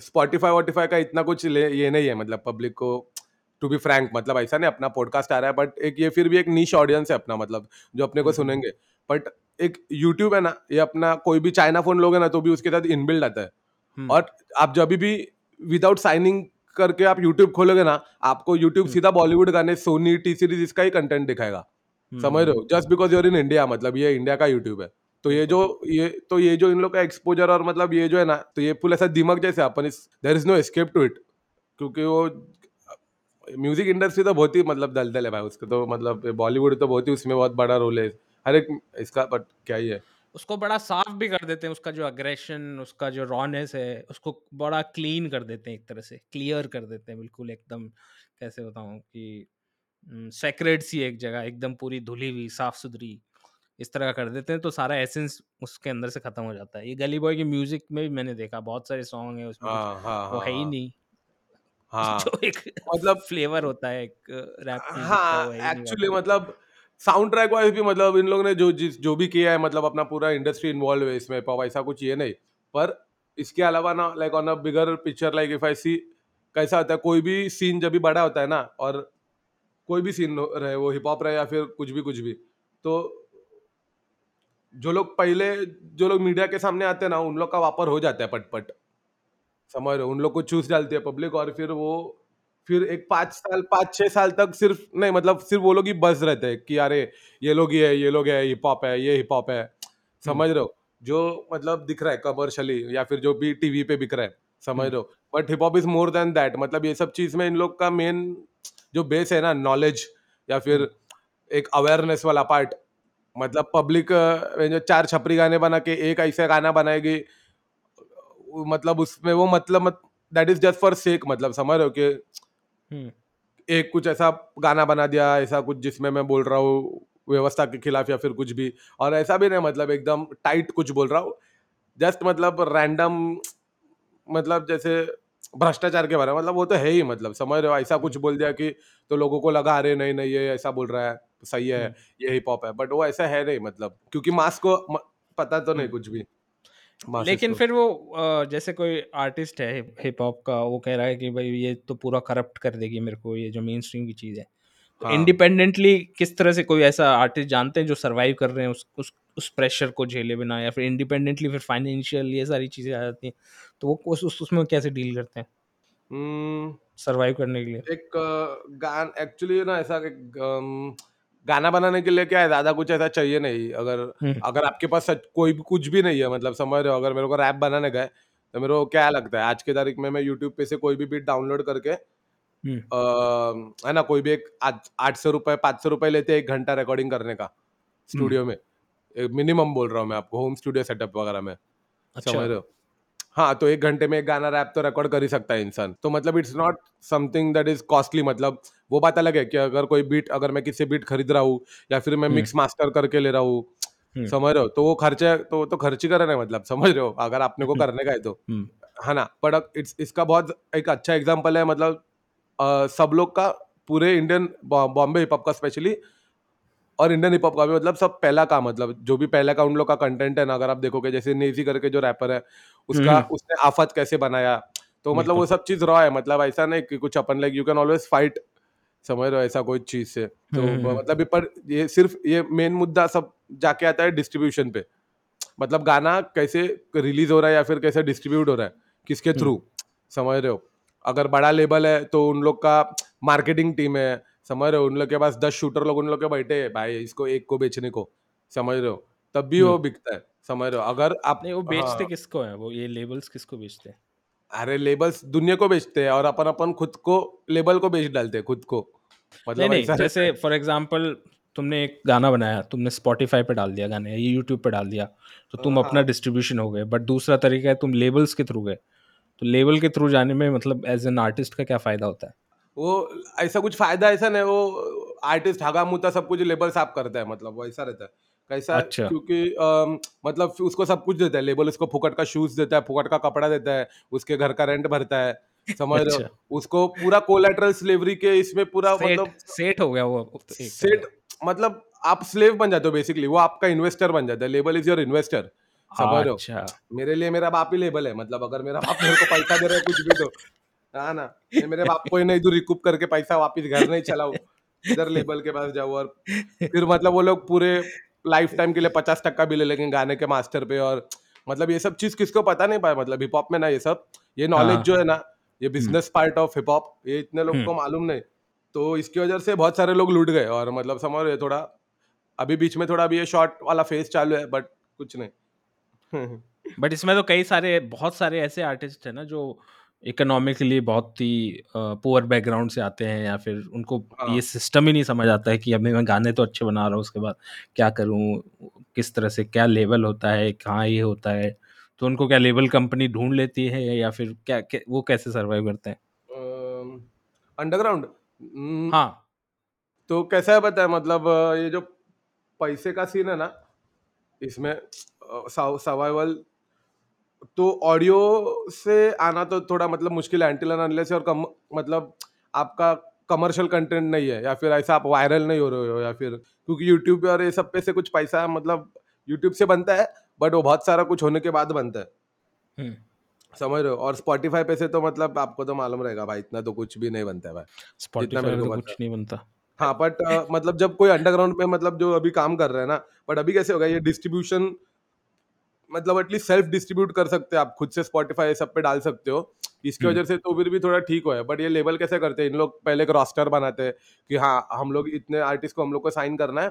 स्पॉटिफाई वॉटिफाई का इतना कुछ ले, ये नहीं है मतलब पब्लिक को टू बी फ्रैंक मतलब ऐसा नहीं अपना पॉडकास्ट आ रहा है बट एक ये फिर भी एक नीच ऑडियंस है अपना मतलब जो अपने को हम्म, हम्म। सुनेंगे। बट एक यूट्यूब है ना ये अपना कोई भी चाइना फ़ोन लोग लोगे ना तो भी उसके साथ इनबिल्ड आता है। हम्म, और आप जब भी विदाउट साइनिंग करके आप यूट्यूब खोलोगे ना आपको यूट्यूब। सीधा बॉलीवुड गाने सोनी टी सीरीज़ इसका ही कंटेंट दिखाएगा। समझ रहे हो? Just because you're in India मतलब ये इंडिया का यूट्यूब है। तो ये जो ये तो ये जो इन लोग का एक्सपोजर और मतलब ये जो है ना तो ये फुल ऐसा दिमाग जैसे अपन इस there is no escape to it क्योंकि वो म्यूज़िक इंडस्ट्री तो बहुत ही मतलब दलदल है भाई उसका तो मतलब बॉलीवुड तो बहुत ही उसमें बहुत बड़ा रोल है। हर एक इसका बट क्या ही है। उसको बड़ा साफ़ भी कर देते हैं उसका जो अग्रेशन उसका जो रॉनेस है उसको बड़ा क्लीन कर देते हैं एक तरह से क्लियर कर देते हैं बिल्कुल एकदम कैसे बताऊँ कि सेक्रेट सी एक जगह एकदम पूरी धुली हुई साफ़ सुथरी। इस तरह का कर देते हैं तो सारा एसेंस उसके अंदर से खत्म हो जाता है। ये गली बॉय की म्यूज़िक में भी मैंने देखा बहुत सारे सॉन्ग है उसमें कुछ हाँ हाँ वो हाँ है ही। नहीं। (laughs) हाँ जो एक मतलब फ्लेवर होता है एक रैप हाँ एक्चुअली मतलब साउंड ट्रैक वाइज भी मतलब इन लोगों ने जो जिस जो भी किया है मतलब अपना पूरा इंडस्ट्री इन्वॉल्व है इसमें पर कुछ ये नहीं। पर इसके अलावा ना like on a bigger picture like if I see कैसा होता है कोई भी सीन जब भी बड़ा होता है ना और कोई भी सीन रहे वो हिप हॉप रहे या फिर कुछ भी कुछ भी तो जो लोग पहले जो लोग मीडिया के सामने आते हैं ना उन लोग का वापर हो जाता है पटपट। समझ रहे हो? उन लोग को चूस डालती है पब्लिक और फिर वो फिर एक पाँच साल पाँच छः साल तक सिर्फ़ नहीं मतलब सिर्फ़ वो लोग ही बस रहते हैं कि अरे ये लोग ये है ये लोग है हिप हॉप है ये हिप हॉप है। समझ रहे हो? जो मतलब दिख रहा है कमर्शली या फिर जो भी टीवी पे बिक रहा है समझ रहे हो? But hip hop is more than that मतलब ये सब चीज़ में इन लोग का मेन जो बेस है ना नॉलेज या फिर एक अवेयरनेस वाला पार्ट मतलब पब्लिक जो चार छपरी गाने बना के एक ऐसा गाना बनाएगी मतलब उसमें वो मतलब that is just for sake मतलब समझ रहे हो कि हम्म, एक कुछ ऐसा गाना बना दिया ऐसा कुछ जिसमें मैं बोल रहा हूँ व्यवस्था के खिलाफ या फिर कुछ भी और ऐसा भी नहीं मतलब एकदम टाइट कुछ बोल रहा हूँ। जस्ट मतलब रैंडम मतलब जैसे भ्रष्टाचार के बारे में मतलब वो तो है ही मतलब समझ रहे हो ऐसा कुछ बोल दिया कि तो लोगों को लगा अरे नहीं नहीं ये ऐसा बोल रहा है। सही है ये हिप हॉप है बट वो ऐसा है नहीं मतलब क्योंकि मास को पता तो नहीं कुछ भी लेकिन फिर वो जैसे कोई आर्टिस्ट है हिप हॉप का वो कह रहा है कि भाई ये तो पूरा करप्ट कर देगी मेरे को ये जो मेन स्ट्रीम की चीज़ है। तो हाँ। इंडिपेंडेंटली किस तरह से कोई ऐसा आर्टिस्ट जानते हैं जो सरवाइव कर रहे हैं उस उस उस प्रेशर को झेले बिना या फिर इंडिपेंडेंटली फिर फाइनेंशियल ये सारी चीज़ें आ जाती हैं तो वो उस, उस उसमें कैसे डील करते हैं? हम्म, सरवाइव करने के लिए। एक गान एक्चुअली ना ऐसा एक गाना बनाने के लिए क्या है ज़्यादा कुछ ऐसा चाहिए नहीं। अगर हम्म, अगर आपके पास सच कोई भी कुछ भी नहीं है मतलब समझ रहे हो अगर मेरे को रैप बनाने गए तो मेरे को क्या लगता है आज की तारीख में मैं यूट्यूब पे से कोई भी बीट डाउनलोड करके हम्म, अ, है ना कोई भी एक आठ सौ रुपए पाँच सौ रुपए लेते हैं एक घंटा रिकॉर्डिंग करने का स्टूडियो में। मिनिमम बोल रहा हूँ मैं आपको होम स्टूडियो सेटअप वगैरह में। अच्छा। समझ रहे हो? हाँ तो एक घंटे में एक गाना रैप तो रिकॉर्ड कर ही सकता है इंसान। तो मतलब it's not something that is costly मतलब वो बात अलग है कि अगर कोई बीट अगर मैं किसी बीट खरीद रहा हूँ या फिर मैं हम्म। मिक्स मास्टर करके ले रहा हूँ हम्म। समझ रहे हो? तो वो खर्चे तो वो तो खर्च ही करना है मतलब समझ रहे हो? अगर आपने को करने का है तो। हम्म, है ना बट इट्स इसका बहुत एक अच्छा एग्ज़ाम्पल है मतलब अ, सब लोग का पूरे इंडियन बॉम्बे हिप हॉप का स्पेशली और इंडियन हिप हॉप का भी मतलब सब पहला का मतलब जो भी पहला का उन लोग का कंटेंट है ना अगर आप देखोगे जैसे नेजी करके जो रैपर है उसका हम्म। उसने आफत कैसे बनाया तो मतलब वो बिल्कुल। सब चीज़ रॉ है मतलब ऐसा नहीं कि कुछ अपन like you can always fight समझ रहे हो ऐसा कोई चीज़ से तो हम्म। मतलब ये पर ये सिर्फ़ ये मेन मुद्दा सब जाके आता है डिस्ट्रीब्यूशन पे मतलब गाना कैसे रिलीज़ हो रहा है या फिर कैसे डिस्ट्रीब्यूट हो रहा है किसके थ्रू समझ रहे हो अगर बड़ा लेबल है तो उन लोग का मार्केटिंग टीम है समझ रहे हो? उन लोग के पास दस शूटर लोग उन लोग के बैठे हैं। भाई इसको एक को बेचने को। समझ रहे हो? तब भी वो बिकता है। समझ रहे हो? अगर आप नहीं वो बेचते हाँ, किसको है? वो ये लेबल्स किसको बेचते हैं? अरे लेबल्स दुनिया को बेचते हैं और अपन अपन खुद को लेबल को बेच डालते हैं खुद को। नहीं मतलब नहीं ऐसा जैसे फॉर एग्जांपल तुमने एक गाना बनाया तुमने स्पॉटिफाई पे डाल दिया गाने या यूट्यूब पे डाल दिया तो तुम हाँ। अपना डिस्ट्रीब्यूशन हो गए। बट दूसरा तरीका है तुम लेबल्स के थ्रू गए। तो लेबल के थ्रू जाने में मतलब एज एन आर्टिस्ट का क्या फ़ायदा होता है? वो ऐसा कुछ फ़ायदा ऐसा नहीं वो आर्टिस्ट हगा मुता सब कुछ लेबल साफ़ करता है मतलब वो ऐसा रहता है कैसा अच्छा। क्योंकि अम, मतलब उसको सब कुछ देता है लेबल उसको फुकट का शूज़ देता है फुकट का कपड़ा देता है उसके घर का रेंट भरता है समझ रहे अच्छा। उसको पूरा कोलेटरल स्लेवरी के इसमें पूरा सेट मतलब सेट हो गया वो तो एक तरह सेट मतलब आप स्लेव बन जाते हो बेसिकली वो आपका इन्वेस्टर बन जाता है लेबल इज़ योर इन्वेस्टर। समझ रहे हो अच्छा मेरे लिए मेरा बाप ही लेबल है मतलब अगर मेरा बाप मेरे को पैसा दे रहा है कुछ भी तो हाँ ना मेरे बाप को ही नहीं दूँ रिकूप करके पैसा वापस घर नहीं चलाऊ इधर लेबल के पास जाऊँ और फिर मतलब वो लोग पूरे लाइफ टाइम के लिए पचास टक्का भी ले लेंगे गाने के मास्टर पे और मतलब ये सब चीज़ किसको पता नहीं पाया मतलब हिप हॉप में ना ये सब ये नॉलेज हाँ। जो है ना ये business part of hip hop ये इतने लोग को मालूम नहीं तो इसकी वजह से बहुत सारे लोग लूट गए और मतलब समझ रहे थोड़ा अभी बीच में थोड़ा अभी ये शॉर्ट वाला फ़ेज़ चालू है बट कुछ नहीं। बट इसमें तो कई सारे बहुत सारे ऐसे आर्टिस्ट है ना जो इकोनॉमिकली बहुत ही पुअर बैकग्राउंड से आते हैं या फिर उनको हाँ। ये सिस्टम ही नहीं समझ आता है कि अभी मैं गाने तो अच्छे बना रहा हूँ उसके बाद क्या करूँ किस तरह से क्या लेवल होता है कहाँ ये होता है तो उनको क्या लेबल कंपनी ढूंढ लेती है या फिर क्या, क्या वो कैसे सरवाइव करते हैं? अंडरग्राउंड हाँ। तो कैसा है पता है मतलब ये जो पैसे का सीन है ना इसमें सर्वाइवल तो ऑडियो से आना तो थोड़ा मतलब मुश्किल है एंटिल अनलेस से और कम मतलब आपका कमर्शियल कंटेंट नहीं है या फिर ऐसा आप वायरल नहीं हो रहे हो या फिर क्योंकि यूट्यूब और ये सब पे से कुछ पैसा मतलब यूट्यूब से बनता है बट वो बहुत सारा कुछ होने के बाद बनता है। हम्म। समझ रहे हो? और स्पॉटिफाई पे से तो मतलब आपको तो मालूम रहेगा भाई इतना तो कुछ भी नहीं बनता है भाई। स्पॉटिफाई मेरे को तो कुछ नहीं बनता। हाँ बट मतलब जब कोई अंडरग्राउंड पे मतलब जो अभी काम कर रहे हैं ना बट अभी कैसे होगा ये डिस्ट्रीब्यूशन मतलब एटलीस्ट सेल्फ डिस्ट्रीब्यूट कर सकते हैं आप खुद से स्पॉटिफाई सब पे डाल सकते हो इसकी हम्म। वजह से तो फिर भी थोड़ा ठीक हो है बट ये लेबल कैसे करते हैं इन लोग पहले एक रोस्टर बनाते हैं कि हाँ हम लोग इतने आर्टिस्ट को हम लोग को साइन करना है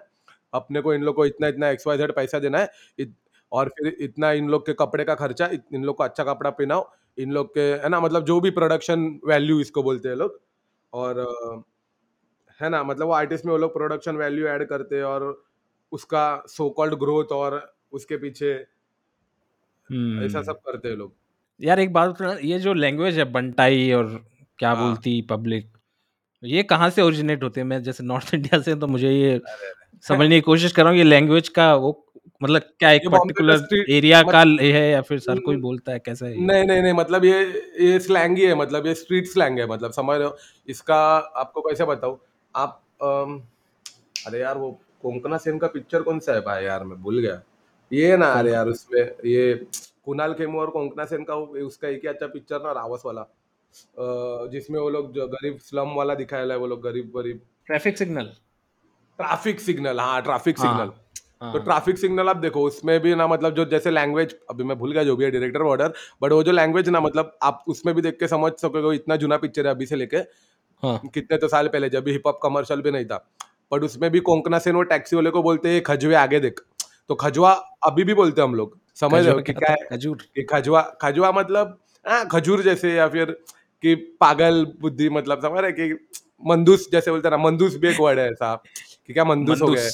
अपने को इन लोग को इतना इतना एक्स वाई जेड पैसा देना है और फिर इतना इन लोग के कपड़े का खर्चा इन लोग को अच्छा कपड़ा पहनाओ इन लोग के है ना मतलब जो भी प्रोडक्शन वैल्यू इसको बोलते हैं लोग और है ना मतलब वो आर्टिस्ट में वो लोग प्रोडक्शन वैल्यू ऐड करते हैं और उसका सो कॉल्ड ग्रोथ और उसके पीछे ऐसा हम्म। सब करते हैं लोग। यार एक बात बताना ये जो लैंग्वेज है बंटाई और क्या हाँ। बोलती पब्लिक ये कहाँ से ओरिजिनेट होते हैं? मैं जैसे नॉर्थ इंडिया से तो मुझे ये समझने की कोशिश कर रहा हूँ ये लैंग्वेज का वो मतलब क्या एक ये बॉम्बे में पर्टिकुलर एरिया मत- का है या फिर हर कोई हम्म, बोलता है कैसा है ये? नहीं नहीं नहीं मतलब ये ये स्लैंग ही है मतलब ये स्ट्रीट स्लैंग है मतलब समझ रहे हो? इसका आपको कैसे बताऊँ? आप अम, अरे यार वो कोंकणा सेन का पिक्चर कौन सा है भाई? यार मैं भूल गया। ये ना अरे यार उसमें ये कुणाल खेमू और कोंकणा सेन का वो- उसका एक ही अच्छा पिक्चर ना रावस वाला। अ, जिसमें वो लोग जो गरीब स्लम वाला दिखाया है वो लोग गरीब गरीब। ट्रैफ़िक सिग्नल ट्रैफ़िक सिग्नल हाँ ट्रैफ़िक हाँ, सिग्नल हाँ, तो ट्रैफ़िक सिग्नल आप देखो उसमें भी ना मतलब जो जैसे लैंग्वेज अभी मैं भूल गया जो भी है डायरेक्टर बॉर्डर बट वो जो लैंग्वेज ना मतलब आप उसमें भी देख के समझ सकोगे वो इतना जूना पिक्चर है अभी से लेके। हाँ। कितने तो साल पहले जब भी हिप हॉप कमर्शियल भी नहीं था। बट उसमें भी कोंकणा सेन वो टैक्सी वाले को बोलते हैं खजवे आगे देख। तो खजुआ अभी भी बोलते हैं हम लोग समझ रहे हो कि क्या है? खजूर। कि खजवा खजवा मतलब हाँ खजूर जैसे या फिर कि पागल बुद्धि मतलब समझ रहे कि मंदूस जैसे बोलते हैं ना मंदूस भी एक वर्ड है ऐसा कि क्या मंदूस हो गए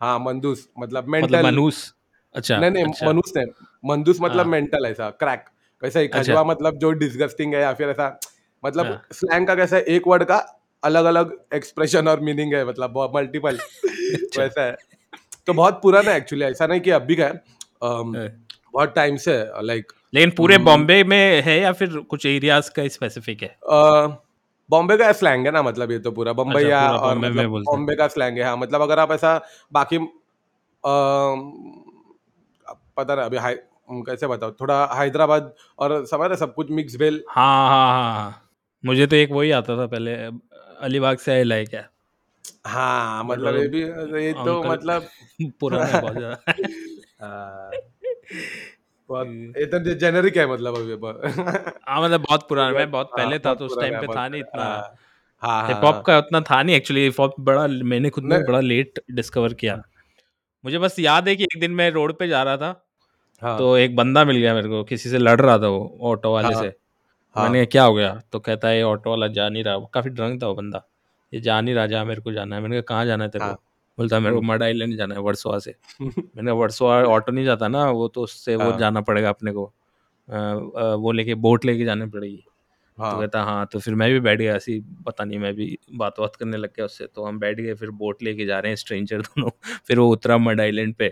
हाँ। मंदूस। मतलब मतलब मेंटल मनूस। अच्छा नहीं नहीं अच्छा। मनुस नहीं मंदूस मतलब हाँ। मेंटल ऐसा क्रैक वैसे ही अच्छा। खजवा मतलब जो डिस्गस्टिंग है या फिर ऐसा मतलब हाँ। स्लैंग का कैसा है एक वर्ड का अलग अलग एक्सप्रेशन और मीनिंग है मतलब मल्टीपल। (laughs) अच्छा। वैसा है। तो बहुत पुराना है एक्चुअली ऐसा नहीं कि अभी का है हाँ। बहुत टाइम से लाइक लेकिन पूरे हम्म। बॉम्बे में है या फिर कुछ एरियाज़ का स्पेसिफिक है बॉम्बे का स्लैंग है ना मतलब ये तो पूरा बम्बैया पूरा और बॉम्बे में मतलब हैं। बॉम्बे का स्लैंग है हाँ मतलब अगर आप ऐसा बाकी पता नहीं अभी हाई कैसे बताओ थोड़ा हैदराबाद और समझ रहे सब कुछ मिक्स भेल हाँ हाँ हाँ हाँ मुझे तो एक वही आता था पहले अलीबाग से आइला है क्या हाँ मतलब वो ये भी ये तो अंकल मतलब (laughs) पुराना है बहुत (laughs) ज़्यादा। हाँ, बहुत ये तो जेनरिक है मतलब अभी ब- हाँ मतलब बहुत पुराना मैं बहुत हाँ, पहले था बहुत तो उस पुराना टाइम है, पे बहुत था नहीं इतना। हाँ, हाँ हाँ हिप हॉप का उतना था नहीं एक्चुअली हिप हॉप बड़ा मैंने खुद में बड़ा लेट डिस्कवर किया। मुझे बस याद है कि एक दिन मैं रोड पे जा रहा था हाँ। तो एक बंदा मिल गया मेरे को किसी से लड़ रहा था वो ऑटो वाले हाँ, से। हाँ। मैंने कहा क्या हो गया? तो कहता है ये ऑटो वाला जा नहीं रहा। काफ़ी ड्रंक था वो बंदा। ये जा नहीं रहा जहाँ मेरे को जाना है। मैंने कहा कहाँ जाना है तेरे हाँ। को बोलता मेरे को। मड आइलैंड जाना है वर्सोवा से। (laughs) मैंने कहा वर्सोवा ऑटो नहीं जाता ना वो तो उससे वो हाँ। जाना पड़ेगा अपने को। वो लेके बोट लेके जानी पड़ेगी। तो हाँ। कहता हाँ। तो फिर मैं भी बैठ गया ऐसी पता नहीं मैं भी बात बात करने लग गया उससे। तो हम बैठ गए फिर बोट लेके जा रहे हैं स्ट्रेंजर दोनों। (laughs) फिर वो उतरा मड आइलैंड पे।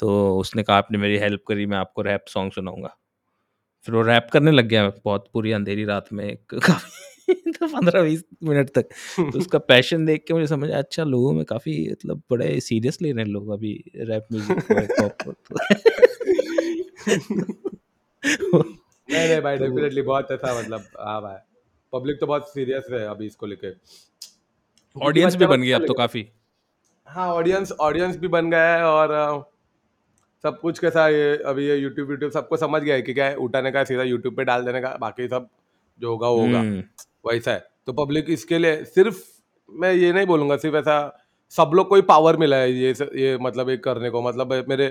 तो उसने कहा आपने मेरी हेल्प करी मैं आपको रैप सॉन्ग सुनाऊँगा। फिर वो रैप करने लग गया बहुत पूरी अंधेरी रात में एक (laughs) काफ़ी (laughs) तो पंद्रह बीस मिनट तक। (laughs) तो उसका पैशन देख के मुझे समझ आया अच्छा लोगों में काफ़ी मतलब बड़े सीरियस ले रहे हैं लोग अभी रैप म्यूज़िक को को तो। नहीं नहीं भाई तो- डेफिनेटली बहुत ऐसा मतलब हाँ भाई। पब्लिक तो बहुत सीरियस है अभी इसको लेके। क्योंकि ऑडियंस भी बच्चा बन गया अब तो काफ़ी। हाँ ऑडियंस ऑडियंस भी बन गया है और अ, सब कुछ कैसा ये अभी ये यूट्यूब यूट्यूब सबको समझ गया है कि क्या है उठाने का सीधा यूट्यूब पे डाल देने का बाकी सब जो होगा वो होगा। हम्म, वैसा है तो पब्लिक इसके लिए सिर्फ़ मैं ये नहीं बोलूँगा सिर्फ़ ऐसा सब लोग को ही पावर मिला है ये ये मतलब एक करने को। मतलब मेरे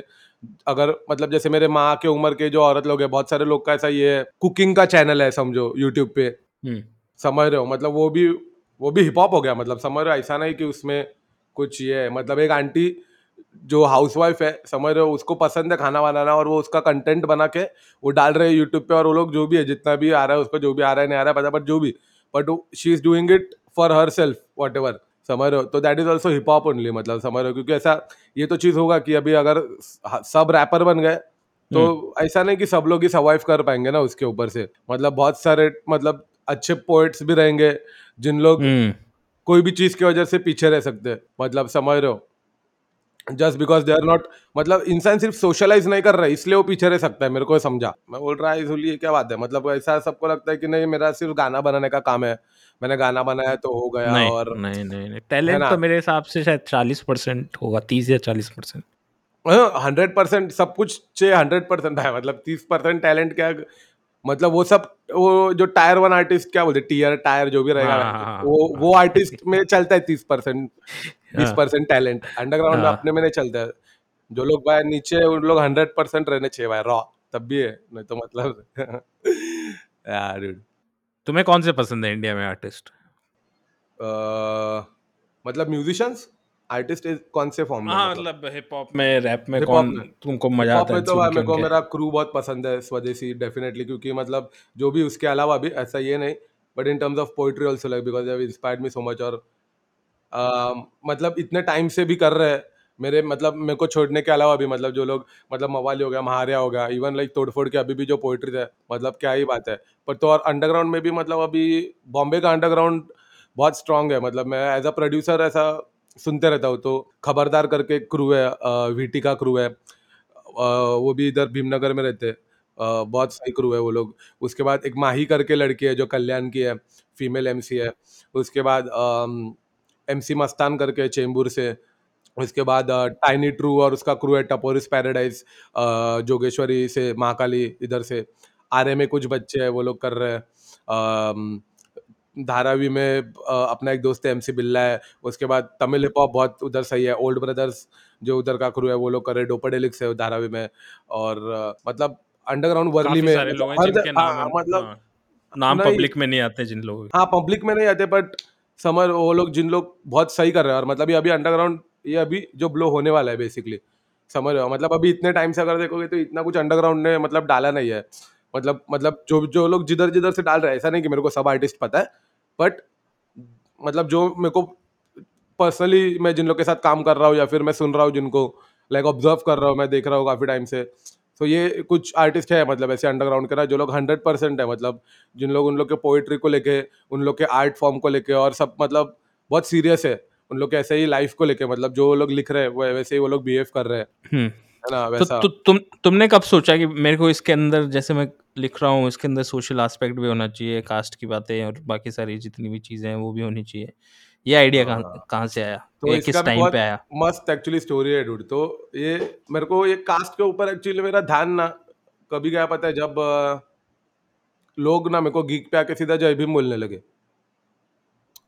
अगर मतलब जैसे मेरे माँ के उम्र के जो औरत लोग हैं बहुत सारे लोग का ऐसा ये है कुकिंग का चैनल है समझो यूट्यूब पे। हम्म, समझ रहे हो? मतलब वो भी वो भी हिप हॉप हो गया मतलब समझ रहे हो? ऐसा नहीं कि उसमें कुछ ये है। मतलब एक आंटी जो हाउसवाइफ है समझ रहे हो? उसको पसंद है खाना बनाना और वो उसका कंटेंट बना के वो डाल रहे हैं यूट्यूब पे और वो लोग जो भी है जितना भी आ रहा है उस पर जो भी आ रहा है नहीं आ रहा है पता बट जो भी but she is doing it for herself whatever समझ रहे हो? तो that is also hip hop only मतलब समझ रहे हो? क्योंकि ऐसा ये तो चीज़ होगा कि अभी अगर सब रैपर बन गए तो ऐसा नहीं कि सब लोग ही सर्वाइव कर पाएँगे ना उसके ऊपर से। मतलब बहुत सारे मतलब अच्छे पोइट्स भी रहेंगे जिन लोग हम्म, कोई भी चीज़ की वजह से पीछे रह सकते हैं। मतलब समझ रहे हो? Just because they are not मतलब इंसान सिर्फ़ सोशलाइज नहीं कर रहा है इसलिए वो पीछे रह सकता है मेरे को समझा। मैं बोल रहा है इसलिए क्या बात है? मतलब ऐसा सबको लगता है कि नहीं मेरा सिर्फ़ गाना बनाने का काम है। मैंने गाना बनाया तो हो गया नहीं और नहीं नहीं नहीं। टैलेंट तो मेरे हिसाब से शायद चालीस परसेंट होगा तीस या चालीस परसेंट। हंड्रेड परसेंट सब कुछ चाहिए हंड्रेड परसेंट है मतलब तीस परसेंट टैलेंट क्या मतलब वो सब वो जो टायर वन आर्टिस्ट क्या बोलते टीयर टायर जो भी रहेगा हाँ, हाँ, हाँ, वो हाँ। वो आर्टिस्ट में चलता है तीस परसेंट (laughs) बीस। परसेंट टैलेंट अंडरग्राउंड में। अपने में नहीं चलता है जो लोग भाई नीचे उन लोग हंड्रेड परसेंट रहने चाहिए भाई रॉ तब भी है नहीं तो मतलब (laughs) यार तुम्हें कौन से पसंद है इंडिया में आर्टिस्ट मतलब म्यूजिशियंस आर्टिस्ट इज़ कौन से फॉर्म में हाँ मतलब? मतलब हिप हॉप में रैप में कौन में? तुमको मज़ा आता है तो भाई मेरे को मेरा क्रू बहुत पसंद है स्वदेशी डेफिनेटली क्योंकि मतलब जो भी उसके अलावा भी ऐसा ये नहीं but in terms of poetry also like because have inspired me so much और अ, मतलब इतने टाइम से भी कर रहे हैं मेरे मतलब मेरे को छोड़ने के अलावा भी मतलब जो लोग मतलब मवाली हो गया महारिया हो गया इवन लाइक तोड़फोड़ के अभी भी जो पोइट्री है मतलब क्या ही बात है। पर तो और अंडरग्राउंड में भी मतलब अभी बॉम्बे का अंडरग्राउंड बहुत स्ट्रांग है मतलब मैं एज अ प्रोड्यूसर ऐसा सुनते रहता हूँ तो खबरदार करके क्रू है वीटी का क्रू है वो भी इधर भीमनगर में रहते हैं बहुत सही क्रू है वो लोग। उसके बाद एक माही करके लड़की है जो कल्याण की है फीमेल एमसी है। उसके बाद एमसी मस्तान करके चेंबूर से, उसके बाद टाइनी ट्रू और उसका क्रू है टपोरिस पैराडाइज जोगेश्वरी से, महाकाली इधर से। आरे में कुछ बच्चे हैं, वो लोग कर रहे हैं धारावी में अ, अपना एक दोस्त है एमसी बिल्ला है। उसके बाद तमिल हिप हॉप बहुत उधर सही है। ओल्ड ब्रदर्स जो उधर का क्रू है वो लोग कर रहे हैं, डोपाडेलिक्स है धारावी में। और अ, मतलब अंडरग्राउंड वर्ली काफ़ी में सारे मतलब लोग हैं हर जिनके नाम हाँ, हम- मतलब हाँ, नाम पब्लिक में नहीं आते जिन लोगों। के हाँ पब्लिक में नहीं आते बट समर वो लोग जिन लोग बहुत सही कर रहे हैं। और मतलब ये अभी अंडरग्राउंड ये अभी जो ब्लो होने वाला है बेसिकली समझ रहे हो? मतलब अभी इतने टाइम से अगर देखोगे तो इतना कुछ अंडरग्राउंड ने मतलब डाला नहीं है। मतलब मतलब जो जो लोग जिधर जिधर से डाल रहे हैं, ऐसा नहीं कि मेरे को सब आर्टिस्ट पता है बट मतलब जो मेरे को पर्सनली मैं जिन लोग के साथ काम कर रहा हूँ या फिर मैं सुन रहा हूँ जिनको लाइक ऑब्ज़र्व कर रहा हूँ मैं, देख रहा हूँ काफ़ी टाइम से तो ये कुछ आर्टिस्ट है मतलब ऐसे अंडरग्राउंड के ना जो लोग हंड्रेड परसेंट है मतलब जिन लोग, उन लोग के पोइट्री को लेके, उन लोग के आर्ट फॉर्म को लेके और सब मतलब बहुत सीरियस है, उन लोग के ऐसे ही लाइफ को लेके मतलब जो लोग लिख रहे हैं, वो वैसे ही वो लोग बिहेव कर रहे हैं। हम्म। है ना तो, वैसा। तो तुम तुमने कब सोचा कि मेरे को इसके अंदर जैसे मैं लिख रहा हूँ इसके अंदर सोशल एस्पेक्ट भी होना चाहिए कास्ट की बातें और बाकी सारी जितनी भी चीज़ें हैं वो भी होनी चाहिए? ये आइडिया कहाँ हाँ। कहाँ से आया? तो ये इसका किस भी टाइम बहुत पे आया? मस्त एक्चुअली स्टोरी है डूड तो ये मेरे को ये कास्ट के ऊपर एक्चुअली मेरा ध्यान ना कभी गया पता है जब अ, लोग ना मेरे को गीक पे आके सीधा जय भीम बोलने लगे।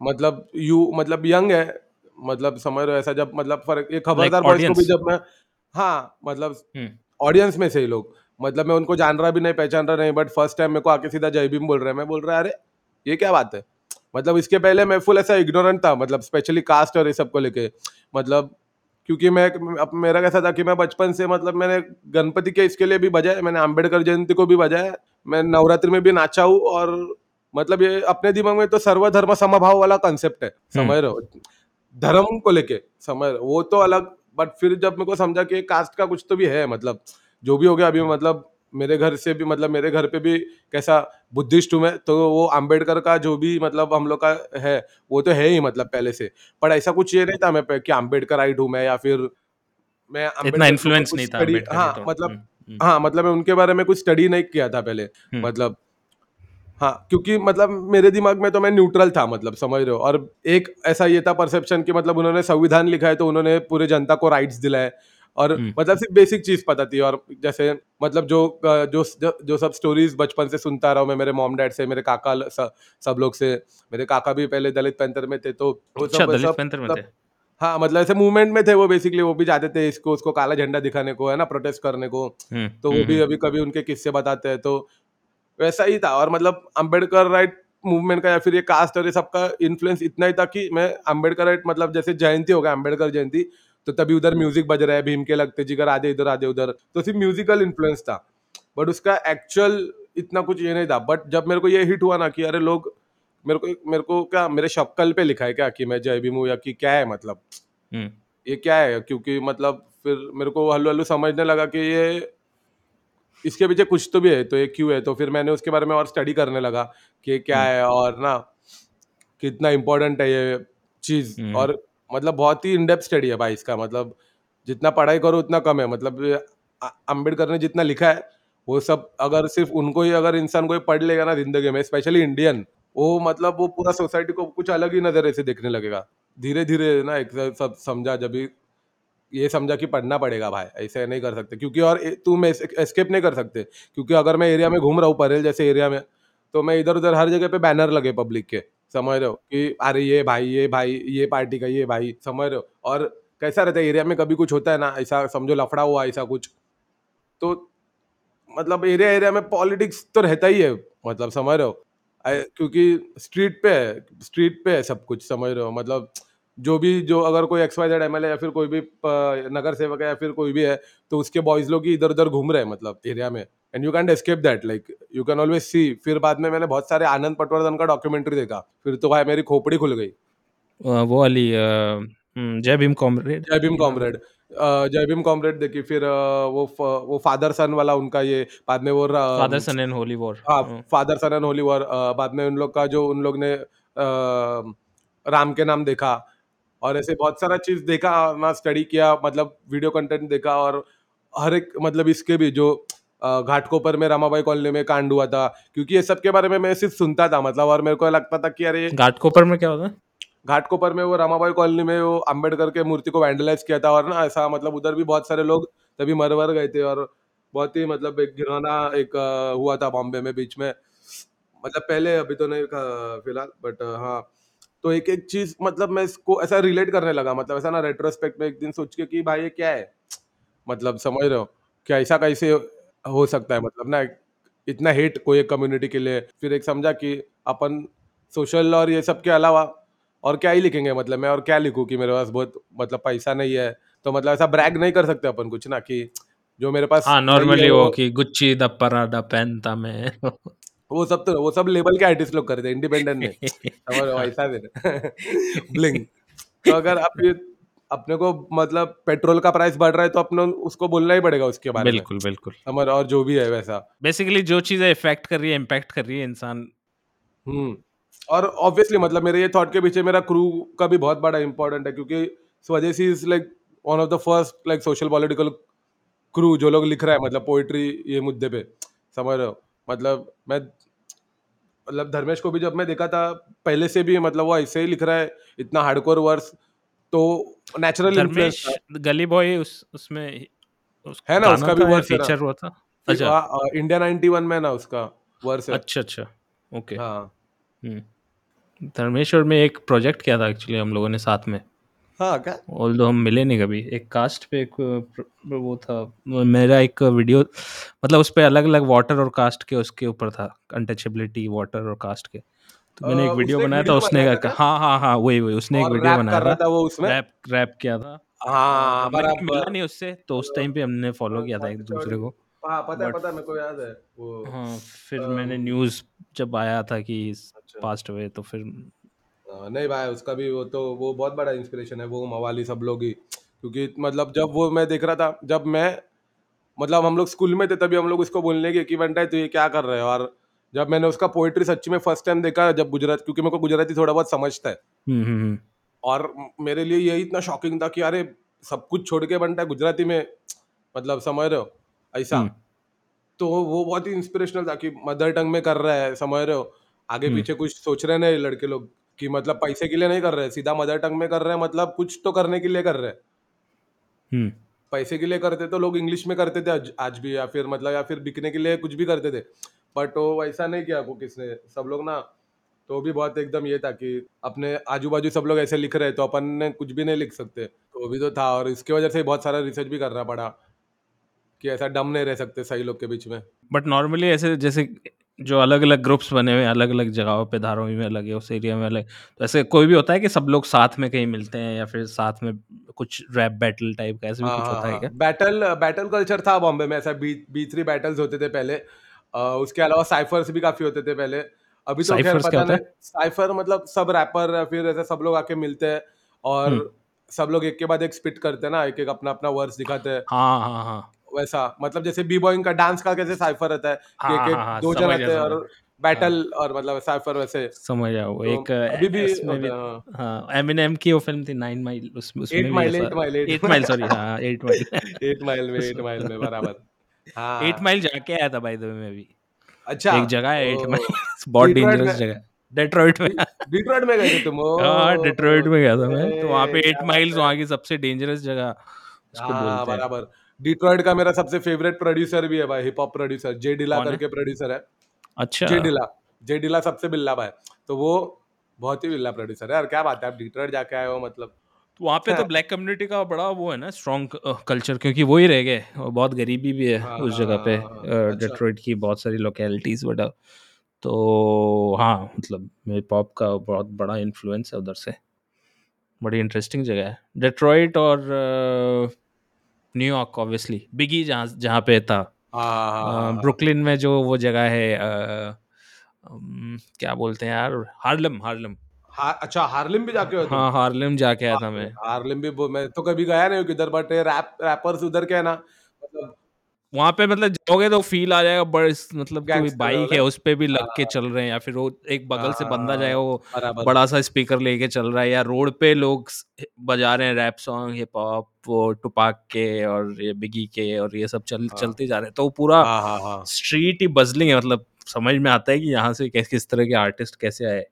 मतलब यू मतलब यंग है मतलब समझ रहे हो ऐसा जब मतलब फ़र्क ये खबरदार बॉयज़ को भी? जब मैं हाँ मतलब हम्म। ऑडियंस में से ही लोग। मतलब मैं उनको जान रहा भी नहीं पहचान रहा नहीं बट फ़र्स्ट टाइम मेरे को आके सीधा जय भीम बोल रहे हैं। मैं बोल रहा है अरे ये क्या बात है? मतलब इसके पहले मैं फुल ऐसा इग्नोरेंट था मतलब स्पेशली कास्ट और ये सबको लेके। मतलब क्योंकि मैं अब मेरा कैसा था कि मैं बचपन से मतलब मैंने गणपति के इसके लिए भी बजाया मैंने अंबेडकर जयंती को भी बजाया मैं नवरात्रि में भी नाचा हूँ और मतलब ये अपने दिमाग में तो सर्वधर्म समभाव वाला कंसेप्ट है समझ रहे हो? धर्म को लेके समझ रहे हो? वो तो अलग बट फिर जब मेरे को समझा कि कास्ट का कुछ तो भी है मतलब जो भी हो गया अभी मतलब मेरे घर से भी मतलब मेरे घर पे भी कैसा बुद्धिस्ट हूँ मैं तो वो अंबेडकर का जो भी मतलब हम लोग का है वो तो है ही मतलब पहले से। पर ऐसा कुछ ये नहीं था मैं पे- कि अंबेडकर आइट हूँ मैं या फिर मैं इतना के इन्फ्लुएंस नहीं था अंबेडकर हाँ तो। मतलब हम्म, हम्म, हाँ मतलब मैं उनके बारे में कुछ स्टडी नहीं किया था पहले हम्म। मतलब हाँ क्योंकि मतलब मेरे दिमाग में तो मैं न्यूट्रल था मतलब समझ रहे हो। और एक ऐसा ये था परसेप्शन कि मतलब उन्होंने संविधान लिखा है तो उन्होंने पूरे जनता को राइट्स दिलाए। और हम्म। मतलब सिर्फ़ बेसिक चीज़ पता थी और जैसे मतलब जो जो जो, जो सब स्टोरीज बचपन से सुनता रहा हूँ मैं मेरे मॉम डैड से मेरे काका ल- स- सब लोग से मेरे काका भी पहले दलित पैंथर में थे तो वो अच्छा सब दलित सब पैंथर में मतलब थे? हाँ मतलब ऐसे मूवमेंट में थे वो बेसिकली वो भी जाते थे इसको उसको काला झंडा दिखाने को है ना प्रोटेस्ट करने को। हम्म, तो वो हम्म, भी हम्म, अभी कभी उनके किस्से बताते हैं तो वैसा ही था। और मतलब अंबेडकर राइट मूवमेंट का या फिर ये कास्ट और ये सबका इन्फ्लुएंस इतना ही था कि मैं अंबेडकर राइट मतलब जैसे जयंती हो गया अंबेडकर जयंती तो तभी उधर म्यूज़िक बज रहा है भीम के लगते जिगर आधे इधर आधे उधर। तो सिर्फ़ म्यूजिकल इन्फ्लुएंस था। बट उसका एक्चुअल इतना कुछ ये नहीं था। बट जब मेरे को ये हिट हुआ ना कि अरे लोग मेरे को मेरे को क्या मेरे शक्कल पे लिखा है क्या कि मैं जय भीम हूँ या कि क्या है मतलब? हम्म, ये क्या है? क्योंकि मतलब फिर मेरे को हल्लू हल्लू समझने लगा कि ये इसके पीछे कुछ तो भी है तो ये क्यों है तो फिर मैंने उसके बारे में और स्टडी करने लगा कि ये क्या हम्म। है और ना कितना इम्पोर्टेंट है ये चीज़ हम्म। और मतलब बहुत ही इनडेप्थ स्टडी है भाई इसका मतलब जितना पढ़ाई करो उतना कम है मतलब ये अ- अंबेडकर ने जितना लिखा है वो सब अगर सिर्फ़ उनको ही अगर इंसान कोई पढ़ लेगा ना ज़िंदगी में स्पेशली इंडियन वो मतलब वो पूरा सोसाइटी को कुछ अलग ही नज़रिए से देखने लगेगा धीरे धीरे ना एक सब समझा जब भी ये समझा कि पढ़ना पड़ेगा भाई, ऐसे नहीं कर सकते। क्योंकि और तुम एस्केप नहीं कर सकते। क्योंकि अगर मैं एरिया में घूम रहा हूँ, परेल जैसे एरिया में तो मैं इधर उधर हर जगह पे बैनर लगे पब्लिक के, समझ रहे हो? कि अरे ये भाई ये भाई, ये पार्टी का ये भाई, समझ रहे हो? और कैसा रहता है एरिया में कभी कुछ होता है ना, ऐसा समझो लफड़ा हुआ, ऐसा कुछ। तो मतलब एरिया एरिया में पॉलिटिक्स तो रहता ही है मतलब समझ रहे हो? क्योंकि स्ट्रीट पे है स्ट्रीट पे है सब कुछ, समझ रहे हो? मतलब जो भी जो अगर कोई एक्स वाई जेड एम या फिर कोई भी नगर सेवक है या फिर कोई भी है तो उसके बॉयज़ लोग ही इधर उधर घूम रहे हैं मतलब एरिया में। And you can escape that like you can always see फिर बाद में मैंने बहुत सारे आनंद पटवर्धन का डॉक्यूमेंट्री देखा। फिर तो भाई मेरी खोपड़ी खुल गई। वो वाली हम्म, जय भीम कॉमरेड। जय भीम कॉमरेड। जय भीम कॉमरेड देखी। फिर वो वो फादर सन वाला उनका ये बाद में वो father son and holy war हाँ father son and holy war बाद में उन लोग का जो उन लोग ने राम के नाम देखा। और ऐसे बहुत सारा चीज़ देखा ना स्टडी किया मतलब वीडियो कंटेंट देखा और हर एक मतलब इसके भी जो अ, घाटकोपर में रामाबाई कॉलोनी में कांड हुआ था क्योंकि ये सब के बारे में मैं सिर्फ़ सुनता था मतलब और मेरे को लगता था कि अरे घाटकोपर में क्या होता है? घाटकोपर में वो रामाबाई कॉलोनी में वो अंबेडकर के मूर्ति को वैंडलाइज किया था और ना ऐसा मतलब उधर भी बहुत सारे लोग तभी मर मरवर गए थे और बहुत ही मतलब एक घिनौना एक अ, हुआ था बॉम्बे में बीच में। मतलब पहले अभी तो नहीं अ, फ़िलहाल बट हाँ। तो एक एक चीज़ मतलब मैं इसको ऐसा रिलेट करने लगा मतलब ऐसा ना रेट्रोस्पेक्ट में एक दिन सोच के कि भाई ये क्या है? मतलब समझ रहे हो? क्या ऐसा कैसे हो सकता है? मतलब ना इतना हेट कोई एक कम्युनिटी के लिए। फिर एक समझा कि अपन सोशल और ये सब के अलावा और क्या ही लिखेंगे मतलब मैं और क्या लिखूँ कि मेरे पास बहुत मतलब पैसा नहीं है। तो मतलब ऐसा ब्रैग नहीं कर सकते अपन कुछ ना कि जो मेरे पास हाँ नहीं नॉर्मली वो कि गुच्ची द पराडा पहनता मैं। वो सब तो वो सब लेबल के आर्टिस्ट लोग करते इंडिपेंडेंट (laughs) समझ रहे ऐसा दे ब्लिंग तो अगर आप ये अपने को मतलब पेट्रोल का प्राइस बढ़ रहा है तो अपने उसको बोलना ही पड़ेगा उसके बारे में। बिल्कुल बिल्कुल। समझ और जो भी है वैसा। बेसिकली जो चीज़ें इफ़ेक्ट कर रही है इम्पैक्ट कर रही है इंसान। हम्म। और ऑब्वियसली मतलब मेरे ये थॉट के पीछे मेरा क्रू का भी बहुत बड़ा इंपॉर्टेंट है क्योंकि Swadeshi is like one of the first like social political crew जो लोग लिख रहा है मतलब पोइट्री ये मुद्दे पे। समझ रहे हो? मतलब मैं मतलब धर्मेश को भी जब मैं देखा था पहले से भी मतलब वो ऐसे ही लिख रहा है इतना हार्डकोर वर्स तो नेचुरल धर्मेश गली बॉय उस उसमें उस है ना, उसका भी verse फीचर हुआ था? अच्छा। इंडिया 91 में ना उसका वर्स अच्छा अच्छा। ओके हाँ। हम्म। धर्मेश और मैं एक प्रोजेक्ट किया था एक्चुअली हम लोगों ने साथ में। हाँ क्या? ऑल हम मिले नहीं कभी। एक कास्ट पे एक प्र- वो था मेरा एक वीडियो मतलब उस पे अलग अलग वाटर और कास्ट के उसके ऊपर था अनटचेबिलिटी वाटर और कास्ट के। तो मैंने अ, एक वीडियो उसने एक बनाया था वीडियो उसने बनाया था क्या? हाँ हाँ हाँ वही वही उसने एक और वीडियो रैप बनाया कर रहा था। था वो उसमें? रैप रैप किया था। हाँ तो मिला नहीं उससे तो उस टाइम पे हमने फॉलो किया था एक दूसरे को। हाँ पता है पता है मेरे को याद है वो हाँ फिर अम, मैंने न्यूज़ जब आया था कि अच्छा। पास्ट हुए तो फिर हाँ, नहीं भाई उसका भी वो तो वो बहुत बड़ा इंस्पिरेशन है वो मवाली सब लोग ही। क्योंकि मतलब जब वो मैं देख रहा था जब मैं मतलब हम लोग स्कूल में थे तभी हम लोग उसको बोलने के कि बंटा है तू ये क्या कर रहे हो? और जब मैंने उसका पोइट्री सच्ची में फ़र्स्ट टाइम देखा जब गुजरात क्योंकि मेरे को गुजराती थोड़ा बहुत समझता है। हम्म हम्म हम्म। और मेरे लिए यही इतना शॉकिंग था कि अरे सब कुछ छोड़ के बनता है गुजराती में मतलब समझ रहे हो? ऐसा? हम्म। तो वो बहुत ही इंस्पिरेशनल था कि मदर टंग में कर रहा है समझ रहे हो? आगे हम्म। पीछे कुछ सोच रहे नहीं लड़के लोग? कि मतलब पैसे के लिए नहीं कर रहे सीधा मदर टंग में कर रहे हैं मतलब कुछ तो करने के लिए कर रहे हैं। हम्म। पैसे के लिए करते तो लोग इंग्लिश में करते थे आज, आज भी या फिर मतलब या फिर बिकने के लिए कुछ भी करते थे। बट वो वैसा नहीं किया वो किसने सब लोग ना तो भी बहुत एकदम ये था कि अपने आजू बाजू सब लोग ऐसे लिख रहे हैं तो अपन ने कुछ भी नहीं लिख सकते। तो वो भी तो था और इसकी वजह से बहुत सारा रिसर्च भी करना पड़ा कि ऐसा डम नहीं रह सकते सही लोग के बीच में। बट नॉर्मली ऐसे जैसे जो अलग अलग ग्रुप्स बने हुए हैं अलग अलग जगहों पे धारावी में अलग है उस एरिया में अलग। तो ऐसे कोई भी होता है कि सब लोग साथ में कहीं मिलते हैं या फिर साथ में कुछ रैप बैटल टाइप का ऐसे भी हाँ कुछ हाँ होता है क्या? हाँ बैटल बैटल कल्चर था बॉम्बे में ऐसा बी बी थ्री बैटल्स होते थे पहले। अ, उसके अलावा साइफर्स भी काफ़ी होते थे पहले। अभी तो खैर क्या पता होता नहीं साइफर मतलब सब रैपर या फिर ऐसे सब लोग आके मिलते हैं और हम्म। सब लोग एक के बाद एक स्पिट करते हैं ना एक एक अपना अपना वर्स दिखाते हैं। हाँ हाँ हाँ। वैसा मतलब जैसे बी बॉइंग का डांस का कैसे साइफर रहता है हाँ, एक एक हाँ, हाँ, दो जन समझ गया, हैं समझ और बैटल हाँ और मतलब साइफर वैसे। समझ आओ तो एक अभी भी उसमें भी है, हाँ। हाँ एमिनेम की वो फ़िल्म थी नाइन माइल उसमें उसमें एट भी माइल ऐसा Eight Mile Eight Eight Mile sorry हाँ एट माइल एट माइल में एट माइल में बराबर। हाँ। एट माइल जाके आया था भाई द वे में भी। अच्छा। एक जगह है एट माइल (laughs) बहुत डेंजरस में- जगह डेट्रॉइट में। (laughs) डिट्रॉइट में गए थे तुम ओ, हाँ डिट्रॉइट में गया था मैं। तो वहाँ पे ए, एट क्या माइल्स है। वहाँ की सबसे डेंजरस जगह उसको हाँ बोलते हैं। बराबर। डिट्रॉइट का मेरा सबसे फेवरेट प्रोड्यूसर भी है भाई hip hop producer J Dilla कौन है? करके प्रोड्यूसर है। अच्छा। जे डिला जे डिला सबसे बिल्ला भाई। तो वो बहुत ही बिल्ला प्रोड्यूसर है। यार क्या बात है आप डिट्रॉइट जाके आए हो मतलब। तो वहाँ पे तो ब्लैक कम्युनिटी का बड़ा वो है ना स्ट्रॉन्ग कल्चर क्योंकि वो ही रह गए। और बहुत गरीबी भी है हाँ, उस जगह पे हाँ, हाँ, हाँ, अच्छा। की बहुत सारी लोकेलिटीज बड़ा। तो हाँ मतलब हिप हॉप का बहुत बड़ा इन्फ्लुएंस है उधर से। बड़ी इंटरेस्टिंग जगह है। डेट्रॉइट और न्यूयॉर्क ऑब्वियसली बिगी जहाँ जहाँ पे था। हाँ हाँ हाँ, हाँ। ब्रुकलिन में जो वो जगह है क्या बोलते हैं यार? हार्लम हार्लम हा- अच्छा हार्लिम भी जाके हो हाँ हार्लिम जाके आया था मैं। हार्लिम भी मैं तो कभी गया नहीं किधर बट रैप रैपर्स उधर के है ना। मतलब वहाँ पे मतलब जाओगे तो फील आ जाएगा बड़ मतलब कोई बाइक है उस पर भी लग के हाँ। चल रहे हैं या फिर वो एक बगल से बंदा हाँ, जाएगा वो बड़ा सा स्पीकर लेके चल रहा है या रोड पे लोग बजा रहे हैं रैप सॉन्ग हिप हॉप वो टुपाक के और ये बिगी के और ये सब चल हाँ। चलते जा रहे हैं तो पूरा स्ट्रीट ही बजलिंग है मतलब समझ में आता है कि यहाँ से किस किस तरह के आर्टिस्ट कैसे आए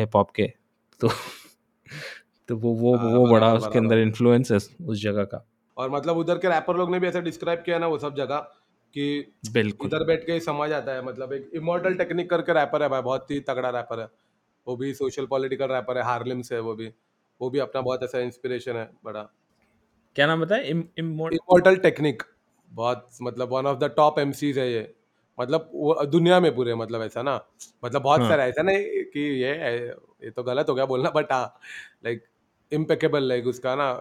हिप हॉप के तो (laughs) तो वो वो वो बड़ा उसके अंदर। इन्फ्लुएंस है उस जगह का और मतलब उधर के रैपर लोग ने भी ऐसे डिस्क्राइब किया ना वो सब जगह कि बिल्कुल। इधर बैठ के ही समझ आता है मतलब एक इमोर्टल टेक्निक करके रैपर है भाई बहुत ही तगड़ा रैपर है। वो भी सोशल पॉलिटिकल रैपर है हार्लिम से है वो भी। वो भी अपना बहुत ऐसा इंस्पिरेशन है बड़ा। क्या नाम बताए इम, इमोर्ट इमोर्टल टेक्निक बहुत मतलब one of the top MCs है ये। मतलब वो दुनिया में पूरे मतलब ऐसा ना। मतलब बहुत हाँ। सारा ऐसा नहीं कि ये ये तो गलत हो गया बोलना बट हाँ लाइक इम्पेकेबल लाइक उसका ना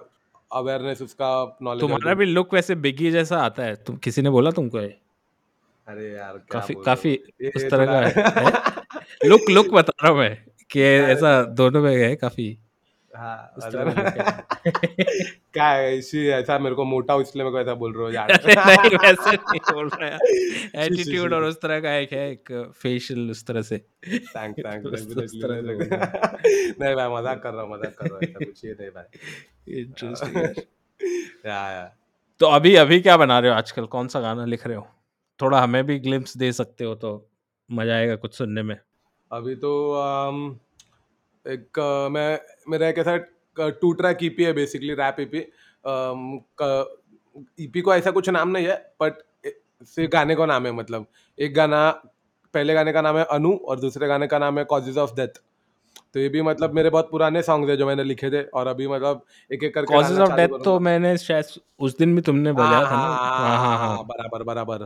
अवेयरनेस उसका नॉलेज तुम्हारा भी लुक वैसे बिगी जैसा आता है। तुम किसी ने बोला तुमको ये? अरे यार काफ़ी? काफ़ी उस तरह का है। (laughs) लुक लुक बता रहा हूँ मैं कि (laughs) ऐसा दोनों में है काफ़ी। हाँ, (laughs) क्या है इसी ऐसा मेरे को मोटा इसलिए मेरे को ऐसा बोल रहे हो यार। (laughs) नहीं वैसे नहीं बोल रहा यार। (laughs) एटीट्यूड और उस तरह का एक है एक फेशियल उस तरह से। तरह से। नहीं भाई मज़ाक कर रहा हूँ मज़ाक कर रहा हूँ कुछ ये नहीं भाई। इंटरेस्टिंग या तो अभी अभी क्या बना रहे हो आजकल? कौन सा गाना लिख रहे हो? थोड़ा हमें भी ग्लिम्स दे सकते हो तो मज़ा आएगा कुछ सुनने में। अभी तो एक मैं मेरा एक ऐसा टू ट्रैक ईपी है बेसिकली रैप ईपी ईपी को ऐसा कुछ नाम नहीं है बट सिर्फ़ गाने का नाम है मतलब। एक गाना पहले गाने का नाम है अनु और दूसरे गाने का नाम है कॉजेज ऑफ़ डेथ तो ये भी मतलब मेरे बहुत पुराने सॉन्ग्स है जो मैंने लिखे थे और अभी मतलब एक एक करके कॉजेज ऑफ़ डेथ तो मैंने शायद उस दिन भी तुमने बजाया था ना? हाँ हाँ हाँ बराबर बराबर।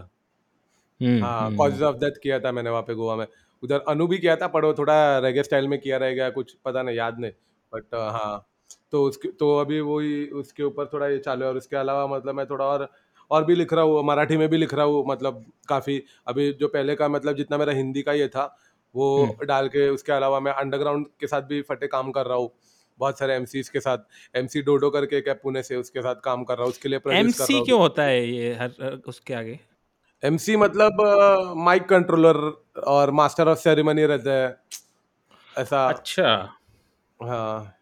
हम्म, हाँ कॉजेज ऑफ़ डेथ किया था मैंने वहाँ पे गोवा में। उधर अनु भी किया था पर वो थोड़ा रेगे स्टाइल में किया रहेगा कुछ पता नहीं याद नहीं। बट हाँ। तो उसके तो अभी वही उसके ऊपर थोड़ा ये चालू है और उसके अलावा मतलब मैं थोड़ा और और भी लिख रहा हूँ मराठी में भी लिख रहा हूँ मतलब काफ़ी। अभी जो पहले का मतलब जितना मेरा हिंदी का ये था वो डाल के उसके अलावा मैं अंडरग्राउंड के साथ भी फटे काम कर रहा हूँ। बहुत सारे एमसीज के साथ एमसी डोडो करके क्या पुणे से उसके साथ काम कर रहा हूँ उसके लिए प्रोड्यूस कर एमसी रहा क्यों होता है ये हर हर- उसके आगे? एमसी मतलब माइक कंट्रोलर और मास्टर ऑफ़ सेरेमनी रहता है। ऐसा अच्छा। हाँ।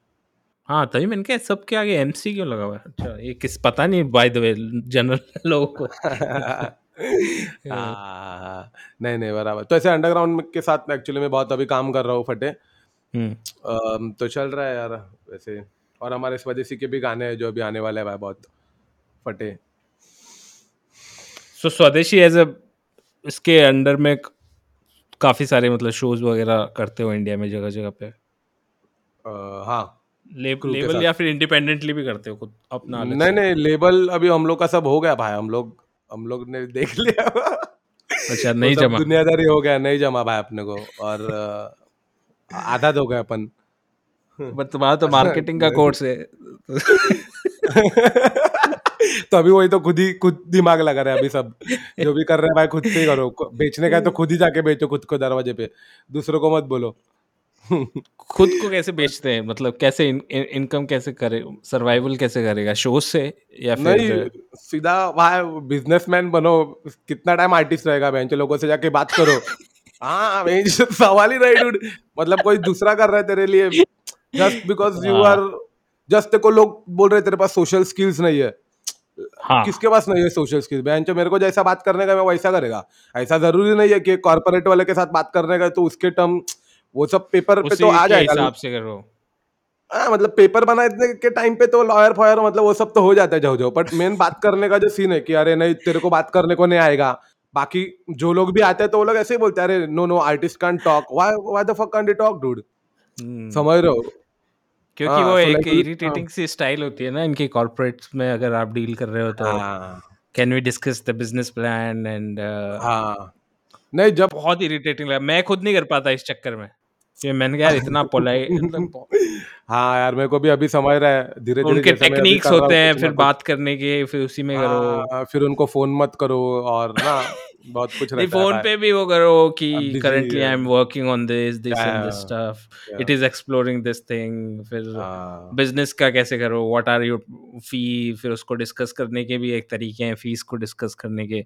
हाँ तभी मैंने कहा सबके आगे एम सी क्यों लगा हुआ है? अच्छा ये किस पता नहीं बाय द वे जनरल लोगों को। (laughs) हाँ, नहीं नहीं बराबर। तो ऐसे अंडरग्राउंड के साथ में एक्चुअली मैं बहुत अभी काम कर रहा हूँ फटे। हम्म। तो चल रहा है यार वैसे। और हमारे स्वदेशी के भी गाने हैं जो अभी आने वाले हैं भाई बहुत फटे। सो स्वदेशी एज अ इसके अंडर में काफ़ी सारे मतलब शोज़ वगैरह करते हो इंडिया में जगह जगह पे? हाँ लेब, लेबल या फिर इंडिपेंडेंटली भी करते हो खुद अपना नहीं नहीं लेबल अभी हम लोग का सब हो गया भाई हम लोग हम लोग ने देख लिया। अच्छा नहीं जमा। दुनियादारी हो गया नहीं जमा भाई अपने को और आधा हो गया अपन। बट तुम्हारा तो मार्केटिंग का (laughs) कोर्स है। (laughs) तो अभी वही तो खुद ही खुद दिमाग लगा रहे हैं अभी सब। जो भी कर रहे हैं भाई खुद से ही करो। बेचने का है तो खुद ही जाके बेचो खुद को दरवाजे पे। दूसरों को मत बोलो। खुद को कैसे बेचते हैं? मतलब कैसे इन, इन, इनकम कैसे करे सर्वाइवल कैसे करेगा? शोज़ से या फिर नहीं सीधा भाई बिजनेसमैन बनो कितना टाइम आर्टिस्ट रहेगा बहन लोगों से जाके बात करो। (laughs) हाँ सवाल ही नहीं डूड मतलब कोई दूसरा कर रहा है तेरे लिए? Just because you. Are just तेरे को लोग बोल रहे तेरे पास सोशल स्किल्स नहीं है। हाँ। किसके पास नहीं है सोशल स्किल्स बहन मेरे को जैसा बात करने का मैं वैसा करेगा। ऐसा ज़रूरी नहीं है कि कॉर्पोरेट वाले के साथ बात करने का तो उसके टर्म वो सब पेपर पे उसी तो आ के जाएगा हिसाब से करो। हाँ मतलब पेपर बनाने के टाइम पे तो लॉयर फॉयर मतलब वो सब तो हो जाता है जाओ जाओ। बट मेन बात करने का जो सीन है कि अरे नहीं तेरे को बात करने को नहीं आएगा। बाकी जो लोग भी आते हैं तो वो लोग ऐसे ही बोलते हैं अरे no no artist can't talk why why the fuck can't talk dude hmm, समझ रहे हो? क्योंकि हाँ, वो so एक like- इरिटेटिंग सी स्टाइल होती है ना इनकी कॉर्पोरेट्स में अगर आप डील कर रहे हो तो। हाँ। Can we discuss the business plan and हाँ। नहीं जब बहुत इरिटेटिंग लगा। मैं खुद नहीं कर पाता इस चक्कर में। ये मैंने कहा यार इतना पोलाइट (laughs) मतलब हाँ यार मेरे को भी अभी समझ रहा है धीरे धीरे उनके मैं अभी टेक्निक्स होते हैं फिर बात करने के फिर उसी में करो। हाँ, फिर उनको फ़ोन मत करो और ना बहुत कुछ रहता है फ़ोन पे भी वो करो कि currently I am working on this this and this stuff it is exploring this thing फिर हाँ, बिज़नेस का कैसे करो? व्हाट आर योर फ़ी फिर उसको डिस्कस करने के भी एक तरीके हैं फ़ीस को डिस्कस करने के।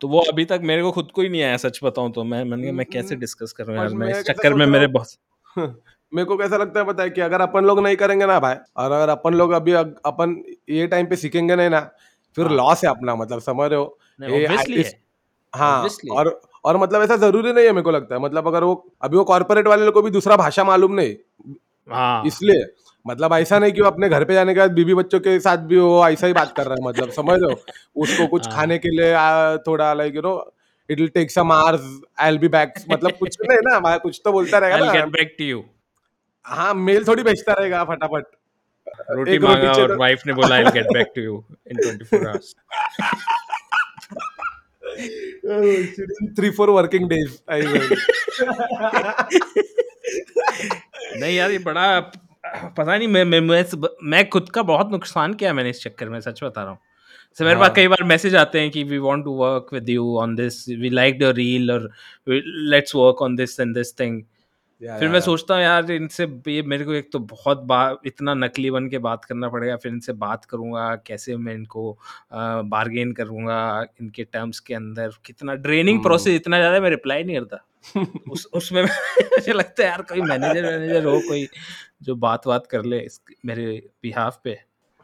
तो वो अभी तक मेरे को खुद को ही नहीं आया सच बताऊँ तो। मैं मैंने मैं कैसे हम्म, डिस्कस करूँ बस यार? मैं मैं इस चक्कर में मेरे बहुत (laughs) मेरे को कैसा लगता है पता है कि अगर अपन लोग नहीं करेंगे ना भाई और अगर अपन लोग अभी अपन ये टाइम पे सीखेंगे नहीं ना फिर हाँ। लॉस है अपना मतलब समझ रहे हो? है। हाँ और और मतलब ऐसा ज़रूरी नहीं है मेरे को लगता है। मतलब अगर वो अभी वो कॉर्पोरेट वाले लोग को भी दूसरा भाषा मालूम नहीं हाँ। इसलिए। मतलब ऐसा नहीं कि वो अपने घर पे जाने के बाद बीबी बच्चों के साथ भी वो ऐसा ही बात कर रहा है मतलब समझ हो? उसको कुछ हाँ। खाने के लिए आ, थोड़ा like you know it will take some hours I will be back मतलब कुछ नहीं ना मैं कुछ तो बोलता आई रहेगा गेट बैक टू यू हाँ मेल थोड़ी भेजता रहेगा फटाफट। रोटी मांगा और वाइफ ने बोला I will get back to you in 24 hours three four working days I नहीं यार ये बड़ा पता नहीं मैं मैं मैं, मैं खुद का बहुत नुकसान किया मैंने इस चक्कर में सच बता रहा हूँ से मेरे पास हाँ। कई बार मैसेज आते हैं कि we want to work with you on this we like your reel और let's work on this and this thing फिर मैं सोचता हूँ यार इनसे ये मेरे को एक तो बहुत बार इतना नकली बन के बात करना पड़ेगा फिर इनसे बात करूँगा कैसे मैं इनको बार्गेन करूँगा इनके टर्म्स के अंदर कितना ड्रेनिंग। प्रोसेस इतना ज़्यादा मैं रिप्लाई नहीं करता उस उसमें मुझे लगता है यार कोई मैनेजर मैनेजर हो कोई जो बात बात कर ले इस मेरे बिहाफ पे।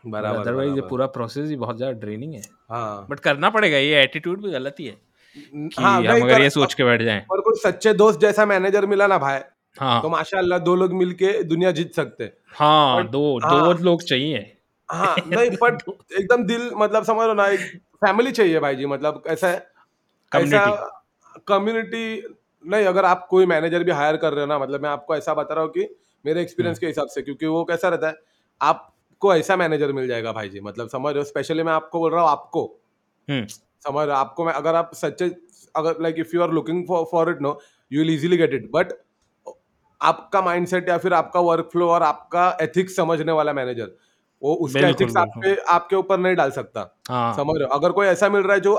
बराबर अदरवाइज़ ये पूरा प्रोसेस ही बहुत ज़्यादा ड्रेनिंग है। हाँ। बट करना पड़ेगा ये एटीट्यूड भी गलत ही है कि हाँ, हम अगर ये सोच के बैठ जाएँ। और कोई सच्चे दोस्त जैसा मैनेजर मिला ना भाई हाँ। तो माशाल्लाह दो लोग मिलके दुनिया जीत सकते। हाँ but- दो हाँ। दो लोग चाहिए। हाँ नहीं (laughs) बट एकदम दिल मतलब समझ लो ना एक फैमिली चाहिए भाई जी मतलब ऐसा ऐसा कम्युनिटी नहीं अगर आप कोई मैनेजर भी हायर कर रहे हो ना मतलब मैं आपको ऐसा बता रहा हूँ कि मेरे एक्सपीरियंस के हिसाब से क्योंकि वो कैसा रहता है आपको ऐसा मैनेजर मिल जाएगा भाई जी मतलब समझ रहे हो? स्पेशली मैं आपको बोल रहा हूँ आपको। हम्म। समझ रहे हो? आपको मैं अगर आप सच्चे अगर like if you are looking for for it no you will easily get it but आपका माइंडसेट या फिर आपका वर्क फ्लो और आपका एथिक्स समझने वाला मैनेजर वो उसका बिल्कुल, एथिक्स आप पे आपके ऊपर नहीं डाल सकता। हाँ। समझ रहे हो? अगर कोई ऐसा मिल रहा है जो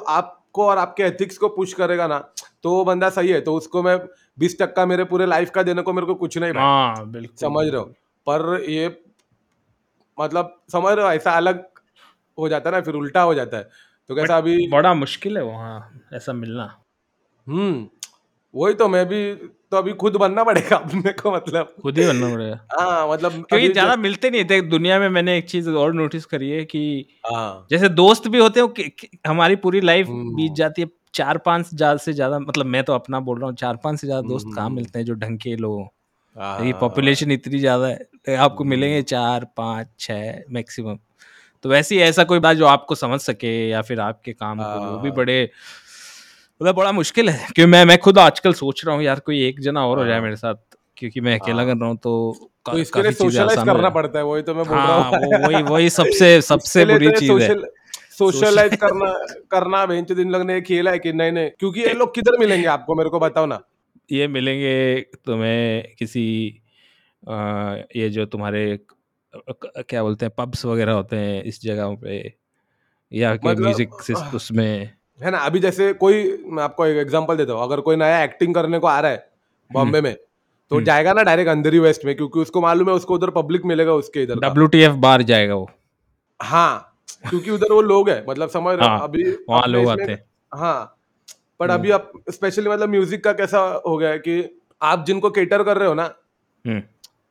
आपको और आपके एथिक्स को पुश करेगा ना तो वो बंदा सही है तो उसको मैं बीस टक्का मेरे पूरे लाइफ का देने को मेरे को कुछ नहीं हाँ बिल्कुल समझ रहे हो? पर ये मतलब समझ रहे हो ऐसा अलग हो जाता है ना फिर उल्टा हो जाता है। तो कैसा अभी बड़ा मुश्किल है वहाँ ऐसा मिलना। हम्म वही तो मैं भी तो अभी खुद बनना पड़ेगा (laughs) अपने को मतलब खुद ही बनना पड़ेगा हाँ मतलब क्योंकि ज़्यादा मिलते नहीं थे दुनिया में मैंने एक चीज़ और नोटिस करी है कि हाँ जैसे दोस्त भी होते हो हमारी पूरी लाइफ हम्म। बीत जाती है चार पाँच ज़्यादा से ज़्यादा मतलब मैं तो अपना बोल रहा हूँ चार पाँच से ज़्यादा दोस्त कहाँ हम्म। मिलते हैं जो ढंग के लोग हाँ, ये पॉपुलेशन इतनी ज़्यादा है तो आपको हम्म। मिलेंगे चार पाँच छः मैक्सिमम तो वैसे ही ऐसा कोई बात जो आपको समझ सके या फिर आपके काम को वो भी हाँ। बड़े मतलब बड़ा मुश्किल है क्योंकि मैं मैं खुद आजकल सोच रहा हूँ यार कोई एक जना और हो जाए हाँ। मेरे साथ क्योंकि मैं अकेला हाँ। कर रहा हूँ तो का- तो इसके लिए सोशलाइज करना पड़ता है वही तो मैं बोल रहा हाँ वही वही सबसे (laughs) सबसे बुरी चीज़ है। सोशलाइज करना करना बेंच दिन लगने खेला है कि नहीं नहीं क्योंकि ये लोग किधर मिलेंगे आपको मेरे को बताओ ना। ये मिलेंगे तुम्हें किसी अ, ये जो तुम्हारे क्या बोलते हैं पब्स वगैरह होते हैं इस जगह पे या मतलब, म्यूज़िक उसमें। है ना? अभी जैसे कोई मैं आपको एक एग्जांपल देता हूँ। अगर कोई नया एक्टिंग करने को आ रहा है बॉम्बे में तो हम्म। जाएगा ना डायरेक्ट अंधेरी वेस्ट में क्योंकि उसको मालूम है उसको उधर पब्लिक मिलेगा उसके इधर डब्ल्यू टी बार जाएगा वो। हाँ क्योंकि उधर वो लोग है मतलब समझ रहे हाँ, अभी वहाँ लोग आते हैं। हाँ पर अभी आप स्पेशली मतलब म्यूज़िक का कैसा हो गया है कि आप जिनको केटर कर रहे हो ना हम्म,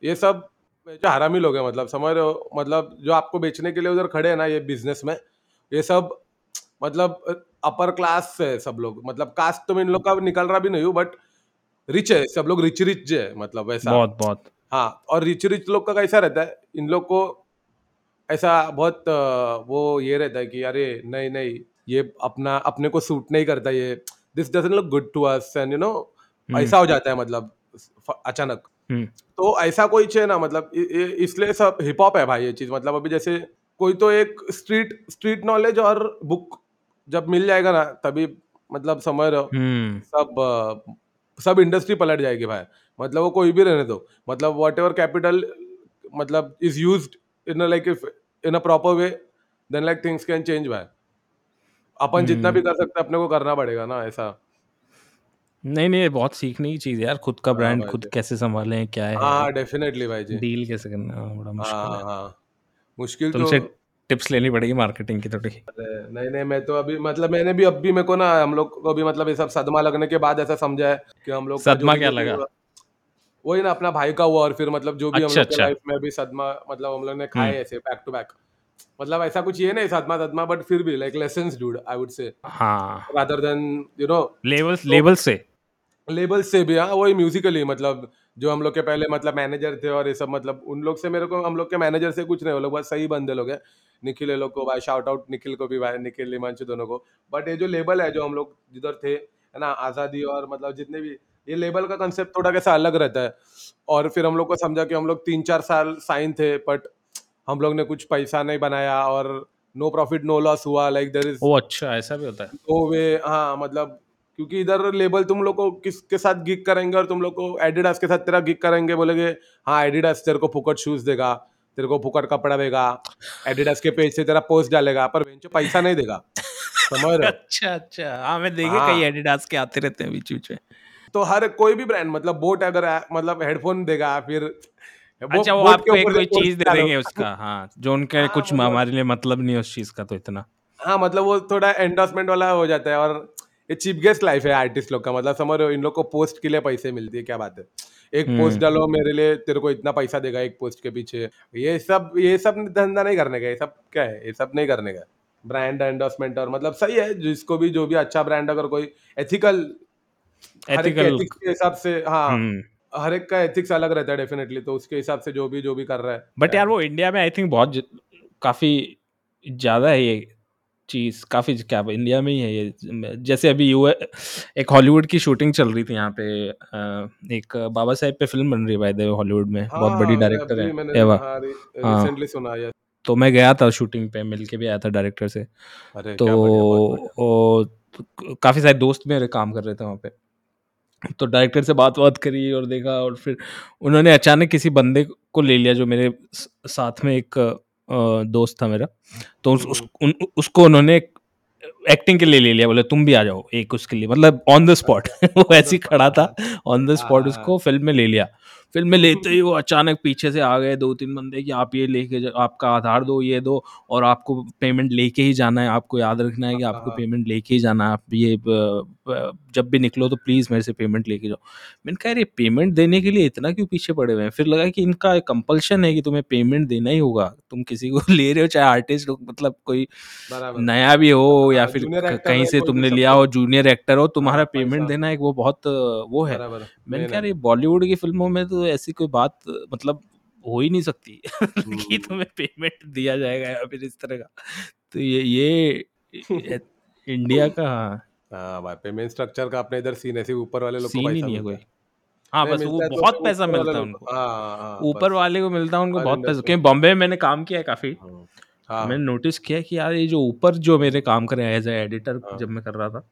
ये सब जो हरामी लोग हैं मतलब समझ रहे हो मतलब जो आपको बेचने के लिए उधर खड़े हैं ना ये बिज़नेस में ये सब मतलब अपर क्लास से है सब लोग। मतलब कास्ट तो मैं इन लोग का निकल रहा भी नहीं हूँ बट रिच है सब लोग रिच रिच है मतलब वैसा बहुत बहुत। हाँ और रिच रिच लोग का कैसा रहता है? इन लोग को ऐसा बहुत अ, वो ये रहता है कि अरे नहीं नहीं ये अपना अपने को सूट नहीं करता ये। This doesn't look good to us and you know ऐसा हो जाता है मतलब फ- अचानक। हम्म, तो ऐसा कोई चाहिए ना मतलब इ- इ- इसलिए सब हिप हॉप है भाई ये चीज़। मतलब अभी जैसे कोई तो एक स्ट्रीट स्ट्रीट नॉलेज और बुक जब मिल जाएगा ना तभी मतलब समझ रहे हो। हम्म, सब अ, सब इंडस्ट्री पलट जाएगी भाई। मतलब वो कोई भी रहने दो। मतलब वॉट एवर कैपिटल मतलब is use in like if in a proper way then like things can change भाई। अपन जितना भी कर सकते हैं अपने को करना पड़ेगा ना ऐसा। नहीं नहीं ये बहुत सीखने की चीज़ है यार। खुद का हाँ ब्रांड भाई खुद जी। कैसे संभालें क्या है? हाँ डेफिनेटली भाई जी। डील कैसे करना हाँ, बड़ा मुश्किल हाँ है। हाँ। मुश्किल तो तुमसे टिप्स लेनी पड़ेगी मार्केटिंग की थोड़ी नहीं नहीं मैं तो अभी मतलब मैंने भी अब भी मेरे को ना हम लोग को भी मतलब ये सब सदमा लगने के बाद ऐसा समझा है कि हम लोग सदमा क्या लगा? वही ना अपना भाई का हुआ और फिर मतलब जो भी हम अच्छा, लोग के अच्छा। लाइफ में भी सदमा मतलब हम लोग ने खाए हम्म। ऐसे बैक टू बैक मतलब ऐसा कुछ ये नहीं सदमा सदमा बट फिर भी like lessons dude I would say हाँ rather than you know levels levels से लेबल से भी हाँ वही म्यूजिकली मतलब जो हम लोग के पहले मतलब मैनेजर थे और ये सब मतलब उन लोग से मेरे को हम लोग के मैनेजर से कुछ नहीं वो लोग बहुत सही बंदे लोग हैं निखिल ये लोग को भाई शाउट आउट निखिल को भी भाई निखिल हिमांशु दोनों को। बट ये जो लेबल है जो हम लोग जिधर थे है ना आज़ादी और मतलब जितने भी ये लेबल का कंसेप्ट थोड़ा कैसा अलग रहता है। और फिर हम लोग को समझा कि हम लोग तीन चार साल साइन थे बट हम लोग ने कुछ पैसा नहीं बनाया और नो प्रॉफिट नो लॉस हुआ। लाइक देर इज़ ओ अच्छा ऐसा भी होता है। नो वे हाँ मतलब क्योंकि इधर लेबल तुम लोग को किसके साथ गिग करेंगे और तुम लोग को एडिडास के साथ तेरा गिग करेंगे बोलेगे हाँ एडिडास तेरे को फुकट शूज़ देगा। तेरे को फुकट कपड़ा देगा एडिडास के पेज से तेरा पोस्ट डालेगा पर बेंचो पैसा नहीं देगा। समझ रहे अच्छा अच्छा। हाँ मैं देखे हाँ। कई एडिडास के आते रहते हैं बीच बीच में। तो हर कोई भी ब्रांड मतलब बोट अगर मतलब हेडफोन देगा फिर वो अच्छा वो आपको एक कोई चीज़ दे देंगे उसका हाँ जो उनके हाँ, कुछ मतलब- हमारे लिए मतलब नहीं उस चीज़ का तो इतना। हाँ मतलब वो थोड़ा एंडोर्समेंट वाला हो जाता है और ये चीप गेस्ट लाइफ है आर्टिस्ट लोग का मतलब समझ रहे हो? इन लोग को पोस्ट के लिए पैसे मिलती है क्या बात है? एक हम्म। पोस्ट डालो मेरे लिए तेरे को इतना पैसा देगा एक पोस्ट के पीछे। ये सब ये सब धंधा नहीं करने का ये सब क्या है? ये सब नहीं करने का। ब्रांड एंडोर्समेंट और मतलब सही है जिसको भी जो भी अच्छा ब्रांड अगर कोई एथिकल के ethics के हिसाब से हाँ हम्म। हर एक का एथिक्स अलग रहता है डेफिनेटली तो उसके हिसाब से जो भी जो भी कर रहा है बट यार वो इंडिया में आई थिंक बहुत काफ़ी ज़्यादा है ये चीज़ काफ़ी क्या इंडिया में ही है ये जैसे अभी यूए एक हॉलीवुड की शूटिंग चल रही थी यहाँ पे अ, एक बाबा साहेब पे फ़िल्म बन रही है बाय द वे हॉलीवुड में बहुत बड़ी हाँ, डायरेक्टर अभी है मैंने एवा हाँ हाँ। रिसेंटली सुना है तो मैं गया था शूटिंग पे मिल के भी आया था डायरेक्टर से। अरे तो क्या बढ़िया बहुत बढ़िया। ओ, तो काफ़ी सारे दोस्त मेरे काम कर रहे थे वहाँ पे। तो डायरेक्टर से बात बात करी और देखा और फिर उन्होंने अचानक किसी बंदे को ले लिया जो मेरे स- साथ में एक दोस्त था मेरा। तो उस, उस, उन, उसको उन्होंने एक्टिंग के लिए ले लिया। बोले तुम भी आ जाओ एक उसके लिए। मतलब ऑन द स्पॉट वो ऐसे ही खड़ा था। ऑन द स्पॉट उसको फ़िल्म में ले लिया। फ़िल्म में लेते ही वो अचानक पीछे से आ गए दो तीन बंदे कि आप ये लेके जा- आपका आधार दो ये दो और आपको पेमेंट लेके ही जाना है। आपको याद रखना है कि आपको हाँ। पेमेंट लेके ही जाना है। आप ये ब- ब- जब भी निकलो तो प्लीज़ मेरे से पेमेंट लेके जाओ। मैंने कहा अरे पेमेंट देने के लिए इतना क्यों पीछे पड़े हुए हैं? फिर लगा कि इनका कंपल्शन है कि तुम्हें पेमेंट देना ही होगा। तुम किसी को (laughs) ले रहे हो चाहे आर्टिस्ट हो मतलब कोई बराबर। नया भी हो या हाँ, फिर क- कहीं है, से कोई भी तुमने लिया। हो जूनियर एक्टर हो तुम्हारा हाँ, पेमेंट पैसा। देना एक वो बहुत वो है। बराबर मैंने कहा है। अरे बॉलीवुड की फ़िल्मों में तो ऐसी कोई बात मतलब हो ही नहीं सकती (laughs) कि हम्म। तुम्हें पेमेंट दिया जाएगा या फिर इस तरह का तो ये ये (laughs) इंडिया का हाँ भाई पेमेंट स्ट्रक्चर का अपने इधर सीन ऐसे ऊपर वाले लोग को सीन ही पैसा नहीं है मिलता कोई हाँ नहीं, बस वो मिलता है तो बहुत पैसा ऊपर वाले मिलता है लोग को। उनको हाँ हाँ ऊपर बस। वाले को मिलता है उनको हर बहुत पैसा क्योंकि बॉम्बे में मैंने काम किया है काफ़ी हाँ, हाँ मैंने नोटिस किया कि यार ये जो ऊपर जो मेरे काम कर रहे हैं एज ए एडिटर हाँ। जब मैं कर रहा था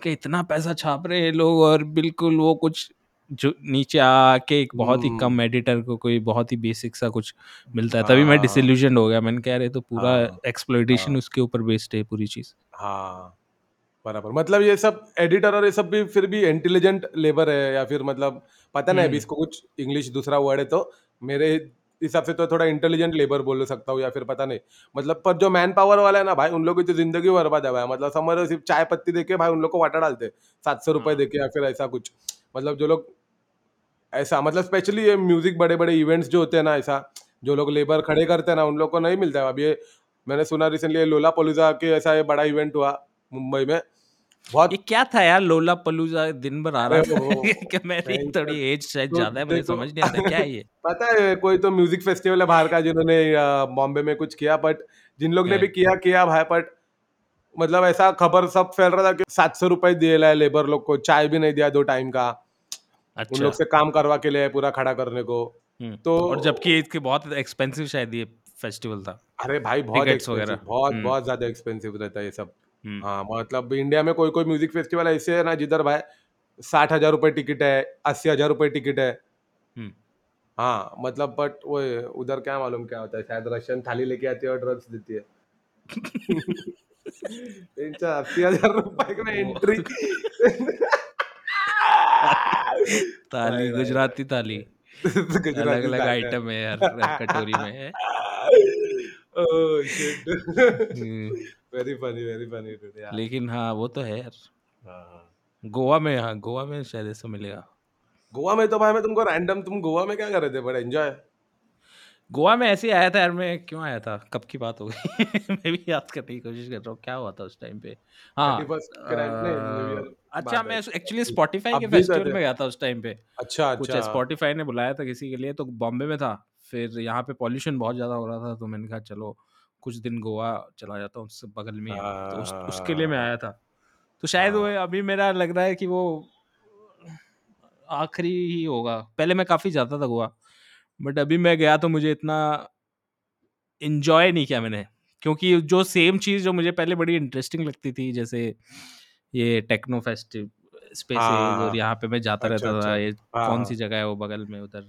कि इतना पैसा छाप रहे हैं ये लोग और बिल्कुल वो कुछ जो नीचे आके एक बहुत ही हम्म। कम एडिटर को कोई बहुत ही बेसिक सा कुछ मिलता है तभी मैं हाँ। डिसल्यूजन हो गया मैंने कह रहे तो पूरा हाँ, एक्सप्लोइटेशन हाँ। उसके ऊपर बेस्ड है पूरी चीज़ हाँ बराबर मतलब ये सब एडिटर और ये सब भी फिर भी इंटेलिजेंट लेबर है या फिर मतलब पता नहीं अभी हम्म। इसको कुछ इंग्लिश दूसरा वर्ड है तो मेरे हिसाब से तो थोड़ा इंटेलिजेंट लेबर बोल सकता हूँ या फिर पता नहीं मतलब पर जो मैन पावर वाला है ना भाई उन लोगों की तो ज़िंदगी बर्बाद है भाई मतलब समझ रहे हो, सिर्फ़ चाय पत्ती देके भाई उन लोग को वाटा डालते सात सौ रुपए हाँ। देके या फिर ऐसा कुछ मतलब जो लोग ऐसा मतलब स्पेशली ये म्यूज़िक बड़े बड़े इवेंट्स जो होते हैं ना ऐसा जो लोग लेबर खड़े करते हैं ना उन लोग को नहीं मिलता है। अब ये मैंने सुना रिसेंटली लोला पलूजा के ऐसा ये बड़ा इवेंट हुआ मुंबई में। बहुत ये क्या था यार? लोला पलूजा दिन भर आ रहा अरे वो- (laughs) था कि मेरी नहीं, थोड़ी एज शायद तो ज़्यादा है मुझे देखो- समझ नहीं आता क्या है ये। (laughs) पता है कोई तो म्यूज़िक फेस्टिवल है बाहर का जिन्होंने अ, बॉम्बे में कुछ किया बट जिन लोग ने है। भी किया किया भाई बट मतलब ऐसा खबर सब फैल रहा था कि सात सौ रुपए दिए है लेबर लोग को चाय भी नहीं दिया दो टाइम का। उन अच्छा लोग से काम करवा के लिए पूरा खड़ा करने को। हम्म, तो- और जबकि इसके बहुत एक्सपेंसिव शायद ये फेस्टिवल था। अरे भाई बहुत। बहुत हम्म। बहुत ज़्यादा एक्सपेंसिव रहता है ये सब। हम्म, हाँ मतलब इंडिया में कोई कोई म्यूज़िक फेस्टिवल ऐसे है ना जिधर भाई साठ हज़ार रुपए टिकट है अस्सी हज़ार रुपए टिकट है। हम्म। हाँ मतलब बट वो उधर क्या मालूम क्या होता है शायद रशियन थाली लेके आती है और ड्रग्स देती है। (laughs) (laughs) अस्सी हज़ार रुपए में एंट्री (laughs) right, गुजराती ताली। अलग अलग आइटम है यार कटोरी में। वेरी फनी वेरी फनी लेकिन हाँ वो तो है यार। हाँ, हाँ। गोवा में हाँ गोवा में शायद ऐसा मिलेगा। गोवा में तो भाई मैं तुमको रैंडम तुम गोवा में क्या कर रहे थे? बड़ा एंजॉय गोवा में ऐसे ही आया था यार मैं क्यों आया था? कब की बात हो गई? (laughs) मैं भी याद करने की कोशिश कर रहा हूँ क्या हुआ था उस टाइम पे? हाँ 31st के टाइम नहीं, New Year अच्छा मैं एक्चुअली स्पॉटिफाई के फेस्टिवल में गया था उस टाइम पे। अच्छा कुछ अच्छा। स्पॉटिफाई ने बुलाया था किसी के लिए तो बॉम्बे में था। फिर यहाँ पे पॉल्यूशन बहुत ज़्यादा हो रहा था तो मैंने कहा चलो कुछ दिन गोवा चला जाता हूँ उससे बगल में तो उस, उसके लिए मैं आया था। तो शायद वो हाँ। अभी मेरा लग रहा है कि वो आखिरी ही होगा। पहले मैं काफ़ी जाता था गोवा। बट अभी मैं गया तो मुझे इतना इंजॉय नहीं किया मैंने क्योंकि जो सेम चीज़ जो मुझे पहले बड़ी इंटरेस्टिंग लगती थी जैसे ये टेक्नो फेस्टिव स्पेसेस हाँ, और यहाँ पे मैं जाता अच्छा, रहता था अच्छा। ये हाँ, कौन हाँ। सी जगह है वो बगल में उधर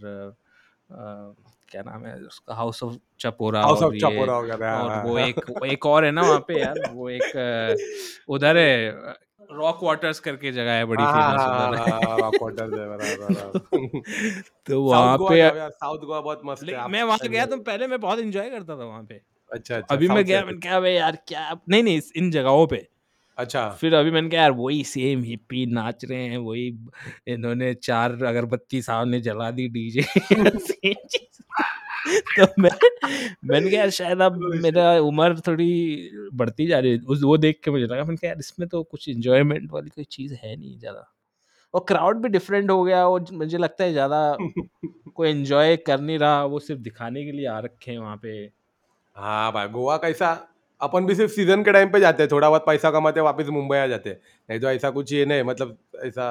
क्या नाम है उसका हाउस ऑफ़ चपोरा हाउस और ऑफ़ ये चपोरा और हाँ, वो हाँ। एक एक और है ना वहाँ पे यार वो एक (laughs) उधर है रॉक वाटर्स करके जगह है बड़ी हाँ, हाँ, फ़ेमस हाँ, उधर। हाँ, हाँ, है, बराबर। (laughs) तो वहाँ पे साउथ गोवा बहुत मस्त है मैं वहाँ गया तो पहले मैं बहुत एंजॉय करता था वहाँ पे। अच्छा अच्छा अभी मैं गया मैंने कहा "अबे यार क्या नहीं नहीं इन जगहों पे। अच्छा। फिर अभी मैंने कहा यार वही सेम हिप्पी नाच रहे हैं वही इन्होंने चार अगरबत्ती सामने जला दी डीजे (laughs) (laughs) तो मैं मैंने कहा यार शायद अब मेरा उम्र थोड़ी बढ़ती जा रही है। उस वो देख के मुझे लगा मैंने कहा यार इसमें तो कुछ इंजॉयमेंट वाली कोई चीज़ है नहीं ज़्यादा। और क्राउड भी डिफरेंट हो गया और मुझे लगता है ज़्यादा (laughs) कोई एंजॉय कर नहीं रहा वो सिर्फ़ दिखाने के लिए आ रखे हैं वहाँ पे। हाँ भाई गोवा कैसा अपन भी सिर्फ़ सीज़न के टाइम पे जाते हैं थोड़ा बहुत पैसा कमाते हैं वापस मुंबई आ जाते हैं। नहीं तो ऐसा कुछ ये नहीं मतलब ऐसा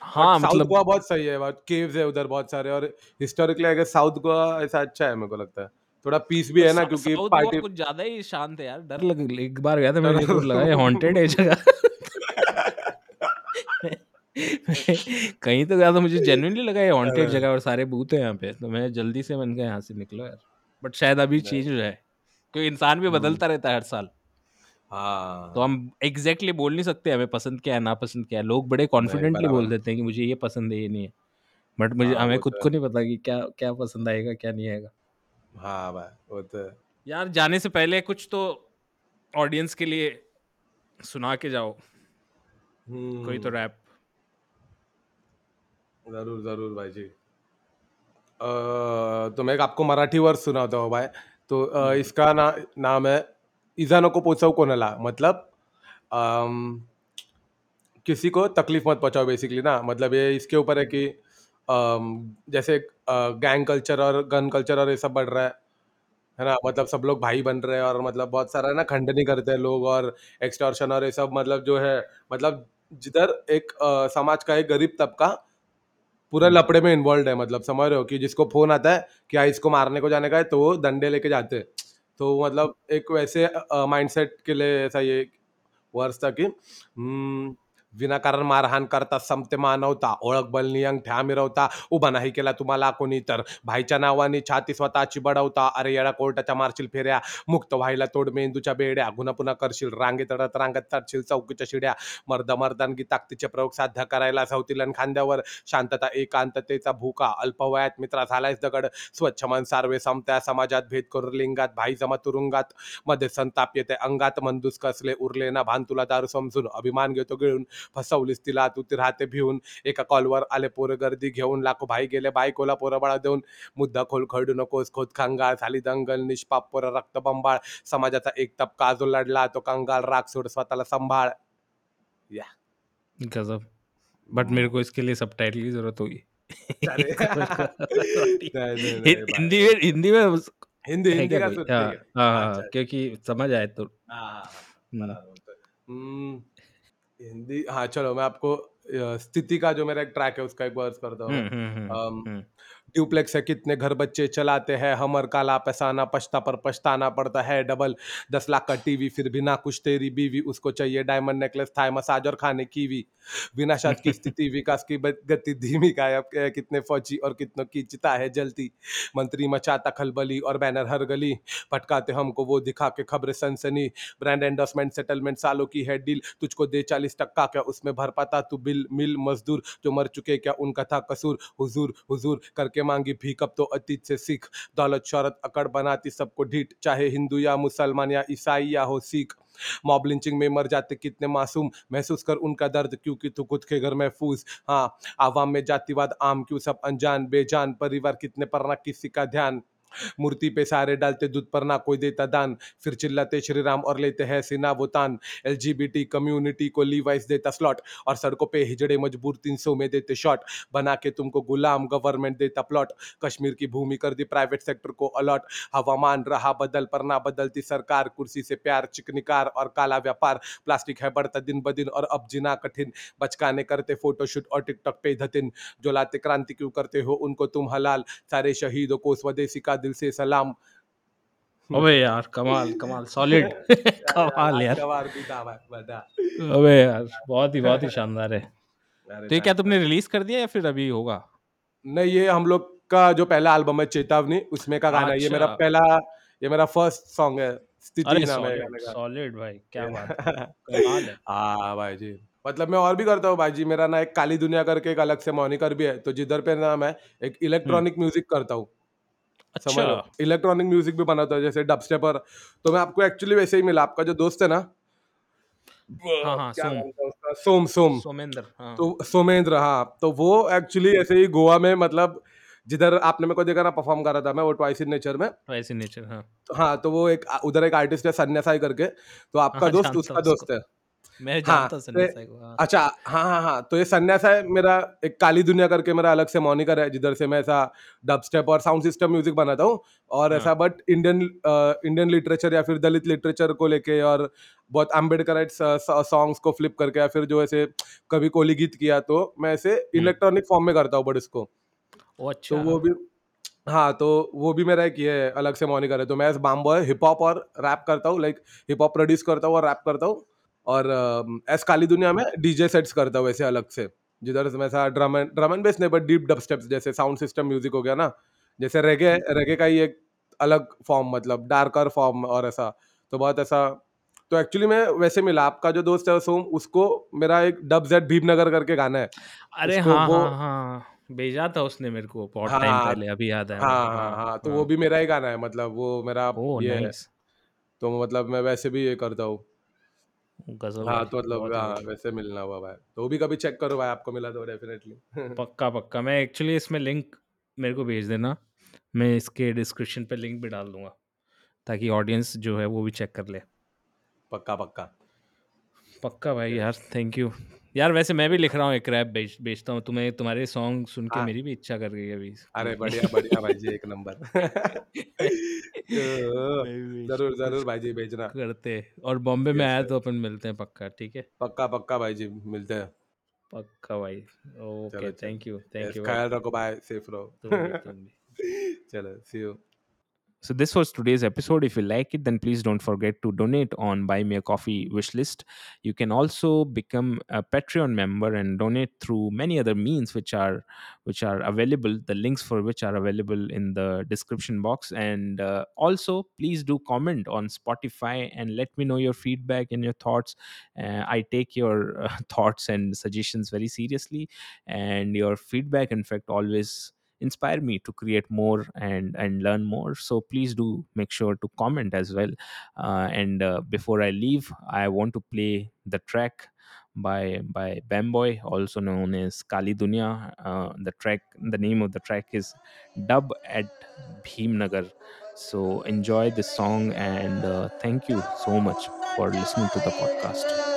हाँ साउथ मतलब गोवा बहुत सही है बहुत केव्स है उधर बहुत सारे और हिस्टोरिकली अगर साउथ गोवा ऐसा अच्छा है मेरे को लगता है। थोड़ा पीस भी है ना सा- क्योंकि साउथ गोवा पार्टी कुछ ज़्यादा ही शांत है यार डर लग एक बार गया था मुझे तो लगा ये हॉन्टेड है जगह। (laughs) कहीं तो गया तो मुझे जेन्युइनली लगा ये हॉन्टेड जगह और सारे भूत है यहाँ पे तो मैं जल्दी से मैंने कहा यहाँ से निकलो यार। बट शायद अभी चेंज हो जाए क्योंकि इंसान भी बदलता रहता है हर साल। हाँ। तो हम एग्जैक्टली बोल नहीं सकते हमें पसंद क्या है नापसंद क्या है। लोग बड़े कॉन्फिडेंटली बोल बराबर। देते हैं कि मुझे ये पसंद है ये नहीं है। बट मुझे हाँ, हमें वो खुद तो को है। नहीं पता कि क्या क्या पसंद आएगा क्या नहीं आएगा। हाँ भाई वो तो है। यार जाने से पहले कुछ तो ऑडियंस के लिए सुना के जाओ। कोई तो हम्म, रैप ज़रूर ज़रूर भाई जी। अ, तो मैं एक आपको मराठी वर्ड सुनाता हूँ भाई। तो अ, इसका ना नाम है इजा नको पोचव कोणाला. मतलब अम, किसी को तकलीफ़ मत पहुंचाओ बेसिकली ना. मतलब ये इसके ऊपर है कि अम, जैसे गैंग कल्चर और गन कल्चर और ये सब बढ़ रहा है. है ना? मतलब सब लोग भाई बन रहे हैं और मतलब बहुत सारा ना खंडनी करते हैं लोग और एक्सटॉर्शन और ये सब मतलब जो है मतलब जिधर एक अ, समाज का एक गरीब तबका पूरा लपड़े में इन्वॉल्व है. मतलब समझ रहे हो कि जिसको फ़ोन आता है कि हाँ इसको मारने को जाने का है तो वो डंडे लेके जाते हैं. तो मतलब एक वैसे माइंडसेट के लिए ऐसा ये वर्ष था कि हम्म, विनाकारण मारहाण करता संपते मानवता ओळख बलनी अंगठ्या मिरवता उभा नाही केला तुम्हाला कोणी तर. भाईच्या नावाने छाती स्वतःची बडवता अरे येडा कोर्टाच्या मारशील फेऱ्या मुक्त व्हायला तोड मेंदूच्या बेड्या गुन्हा पुन्हा करशील रांगेत रडत रांगत चढशील चौकीच्या शिड्या. मर्द मर्दानगी ताकदीचे प्रयोग साध्य करायला सवतीलन खांद्यावर. शांतता एकांततेचा भूका अल्पवयात मित्रा झालायच दगड. स्वच्छ मन सार्वे समत्या समाजात भेद करू लिंगात भाई जमा तुरुंगात. मध्ये संताप येते अंगात मंदूस कसले उरले ना भान तुला दारू समजून. अभिमान घेतो गिळून. फसवलीस तिला तू ती राहते भिवून एका कॉलवर आले पोरं गर्दी घेऊन लाखो भाई गेले बायकोला पोरं बाळा देऊन. मुद्दा खोल खरडू नकोस खोत खांगाळ झाली दंगल निष्पाप पोरं रक्त बंबाळ. समाजाचा एक तबका जो लढला तो कंगाल राग सोड स्वतःला संभाळ. गजब. बट मेरे को इसके लिए सबटाइटल की जरूरत होगी। (laughs) (laughs) हिंदी में हिंदी में हिंदी हिंदी का हाँ? हाँ, हाँ, क्योंकि समझ आए तो। हिंदी हाँ चलो मैं आपको अ, स्थिति का जो मेरा एक ट्रैक है उसका एक वर्स करता हूँ हम्म, हम्म, अम, हम्म। ड्यूप्लेक्स है कितने घर बच्चे चलाते हैं हमर काला पैसाना पछता पर पछताना पड़ता है डबल दस लाख का टीवी फिर भी ना कुछ तेरी बीवी उसको चाहिए डायमंड नेकलेस थाई मसाज और खाने की भी। विनाशात की स्थिति (laughs) विकास की गति धीमी गायब कितने फौजी और कितनों की चिता है जलती। मंत्री मचाता खलबली और बैनर हर गली। पटकाते हमको वो दिखा के खबर सनसनी। ब्रांड एंडोर्समेंट सेटलमेंट सालों की है डील तुझको दे चालीस टक्का क्या उसमें भर पाता तू बिल मिल मजदूर? जो मर चुके क्या उनका था कसूर? हुजूर हुजूर करके मांगी भीख अब तो अतीत से सीख। दौलत शौरत अकड़ बनाती सबको ढीठ, चाहे हिंदू या मुसलमान या ईसाई या हो सिख। मॉब लिंचिंग में मर जाते कितने मासूम, महसूस कर उनका दर्द, क्योंकि तू खुद के घर महफूज। हाँ आवाम में जातिवाद, आम क्यों सब अनजान, बेजान, परिवार कितने पर ना किसी का ध्यान। मूर्ति पे सारे डालते, दूध पर ना कोई देता दान। फिर चिल्लाते श्री राम और लेते हैं सिना वो तान। एल कम्युनिटी को लीवाइस देता स्लॉट, और सड़कों पे हिजड़े मजबूर तीन सौ में देते शॉट। बना के तुमको गुलाम गवर्नमेंट देता प्लॉट। कश्मीर की भूमि कर दी प्राइवेट सेक्टर को अलॉट। हवामान रहा बदल पर ना बदलती सरकार, कुर्सी से प्यार, चिकनिकार और काला व्यापार। प्लास्टिक है बढ़ता दिन ब दिन, और अब जीना कठिन। बचकाने करते फोटोशूट और टिकटॉक पे धतिन। जो लाते क्रांति क्यों करते हो उनको तुम हलाल? सारे शहीदों को स्वदेशी का दिल से सलाम। अबे यार कमाल कमाल सॉलिड कमाल (laughs) (laughs) यार। कमाल भी था बता। अबे यार बहुत ही बहुत ही (laughs) शानदार है। तो ये क्या तुमने रिलीज़ कर दिया या फिर अभी होगा? नहीं ये हम लोग का जो पहला एल्बम है चेतावनी उसमें का गाना ये मेरा अच्छा। पहला ये मेरा फ़र्स्ट सॉन्ग है स्थिति नाम है सॉलिड भाई क्या बात है। कमाल है। हाँ भाई जी मतलब मैं और भी करता हूँ भाई जी मेरा ना एक काली दुनिया करके एक अलग से मोनिकर भी है तो जिधर पे नाम है एक इलेक्ट्रॉनिक म्यूज़िक करता हूँ। अच्छा। इलेक्ट्रॉनिक म्यूज़िक भी बनाता हूँ जैसे डबस्टेपर तो मैं आपको एक्चुअली वैसे ही मिला आपका जो दोस्त है ना? हाँ हाँ सोम? सोम सोम। सोमेंद्र हाँ। तो सोमेंद्र हाँ। तो वो एक्चुअली ऐसे ही गोवा में मतलब जिधर आपने मेरे को देखा ना परफॉर्म कर रहा था मैं वो ट्वाइस इन नेचर में। वैसे नेचर हाँ। तो हाँ तो वो एक उधर एक आर्टिस्ट है सन्यासाई करके। तो आपका हाँ, दोस्त उसका। दोस्त है। मैं हाँ, जानता तो सन्यासाई को हाँ अच्छा हाँ हाँ हाँ तो ये सन्यासा है मेरा एक काली दुनिया करके मेरा अलग से मॉनिकर है जिधर से मैं ऐसा डब स्टेप और साउंड सिस्टम म्यूज़िक बनाता हूँ और हाँ। ऐसा बट इंडियन इंडियन लिटरेचर या फिर दलित लिटरेचर को लेके और बहुत अंबेडकर सॉन्ग्स को फ्लिप करके या फिर जो ऐसे कभी कोली गीत किया तो मैं ऐसे इलेक्ट्रॉनिक फॉर्म में करता हूँ बट इसको। अच्छा। तो वो भी हाँ तो वो भी मेरा एक ये अलग से मॉनिकर है तो मैं बाम बॉय हिप हॉप और रैप करता हूँ लाइक हिप हॉप प्रोड्यूस करता हूँ और रैप करता हूँ। और एस काली दुनिया में डीजे सेट्स करता हूँ वैसे अलग से। जिधर से ऐसा drum and drum and bass नहीं बट डीप डब स्टेप्स जैसे साउंड सिस्टम म्यूज़िक हो गया ना जैसे रेगे रेगे का ही एक अलग फॉर्म मतलब डार्कर फॉर्म और ऐसा। तो बहुत ऐसा तो एक्चुअली मैं वैसे मिला। आपका जो दोस्त है सोम उसको मेरा एक डब जेड भीमनगर करके गाना है। अरे उसको हाँ वो- हाँ हाँ भेजा था उसने मेरे को बहुत हाँ, टाइम हाँ, पहले अभी याद आया हाँ मुझे, हाँ हाँ तो वो भी मेरा ही गाना है मतलब वो मेरा ओ ये है। तो मतलब मैं वैसे भी ये करता हूँ। गजब हाँ भाई, तो मतलब बहुत हाँ बढ़िया। वैसे मिलना हुआ भाई। तो वो भी कभी चेक करो भाई आपको मिला तो डेफिनेटली (laughs) पक्का पक्का। मैं एक्चुअली इसमें लिंक मेरे को भेज देना। मैं इसके डिस्क्रिप्शन पे लिंक भी डाल दूँगा ताकि ऑडियंस जो है वो भी चेक कर ले। पक्का पक्का। पक्का भाई यार थैंक यू यार वैसे मैं भी लिख रहा हूँ एक रैप बेच बेचता हूँ। तुम्हें तुम्हारे सॉन्ग सुन के हाँ। मेरी भी इच्छा कर गई अभी। अरे बढ़िया बढ़िया भाई जी एक नंबर। (laughs) ज़रूर ज़रूर भाई जी भेजना। करते और बॉम्बे में आया. तो अपन मिलते हैं पक्का ठीक है? पक्का पक्का भाई जी मिलते हैं। पक्का भाई। ओके चलो, थैंक यू थैंक यू ख्याल रखो भाई सेफ़ रहो। तुम भी तुम भी। (laughs) चलो see you So this was today's episode. If you like it, then please don't forget to donate on Buy Me a Coffee wish list. You can also become a Patreon member and donate through many other means which are which are available. The links for which are available in the description box. And uh, also, please do comment on Spotify and let me know your feedback and your thoughts. Uh, I take your uh, (laughs) thoughts and suggestions very seriously, and your feedback, in fact, always inspire me to create more and and learn more. So please do make sure to comment as well. Uh, and uh, before i leave i want to play the track by by bamboy also known as kali dunya. Uh, the track the name of the track is dub at bhimnagar. So enjoy this song and uh, thank you so much for listening to the podcast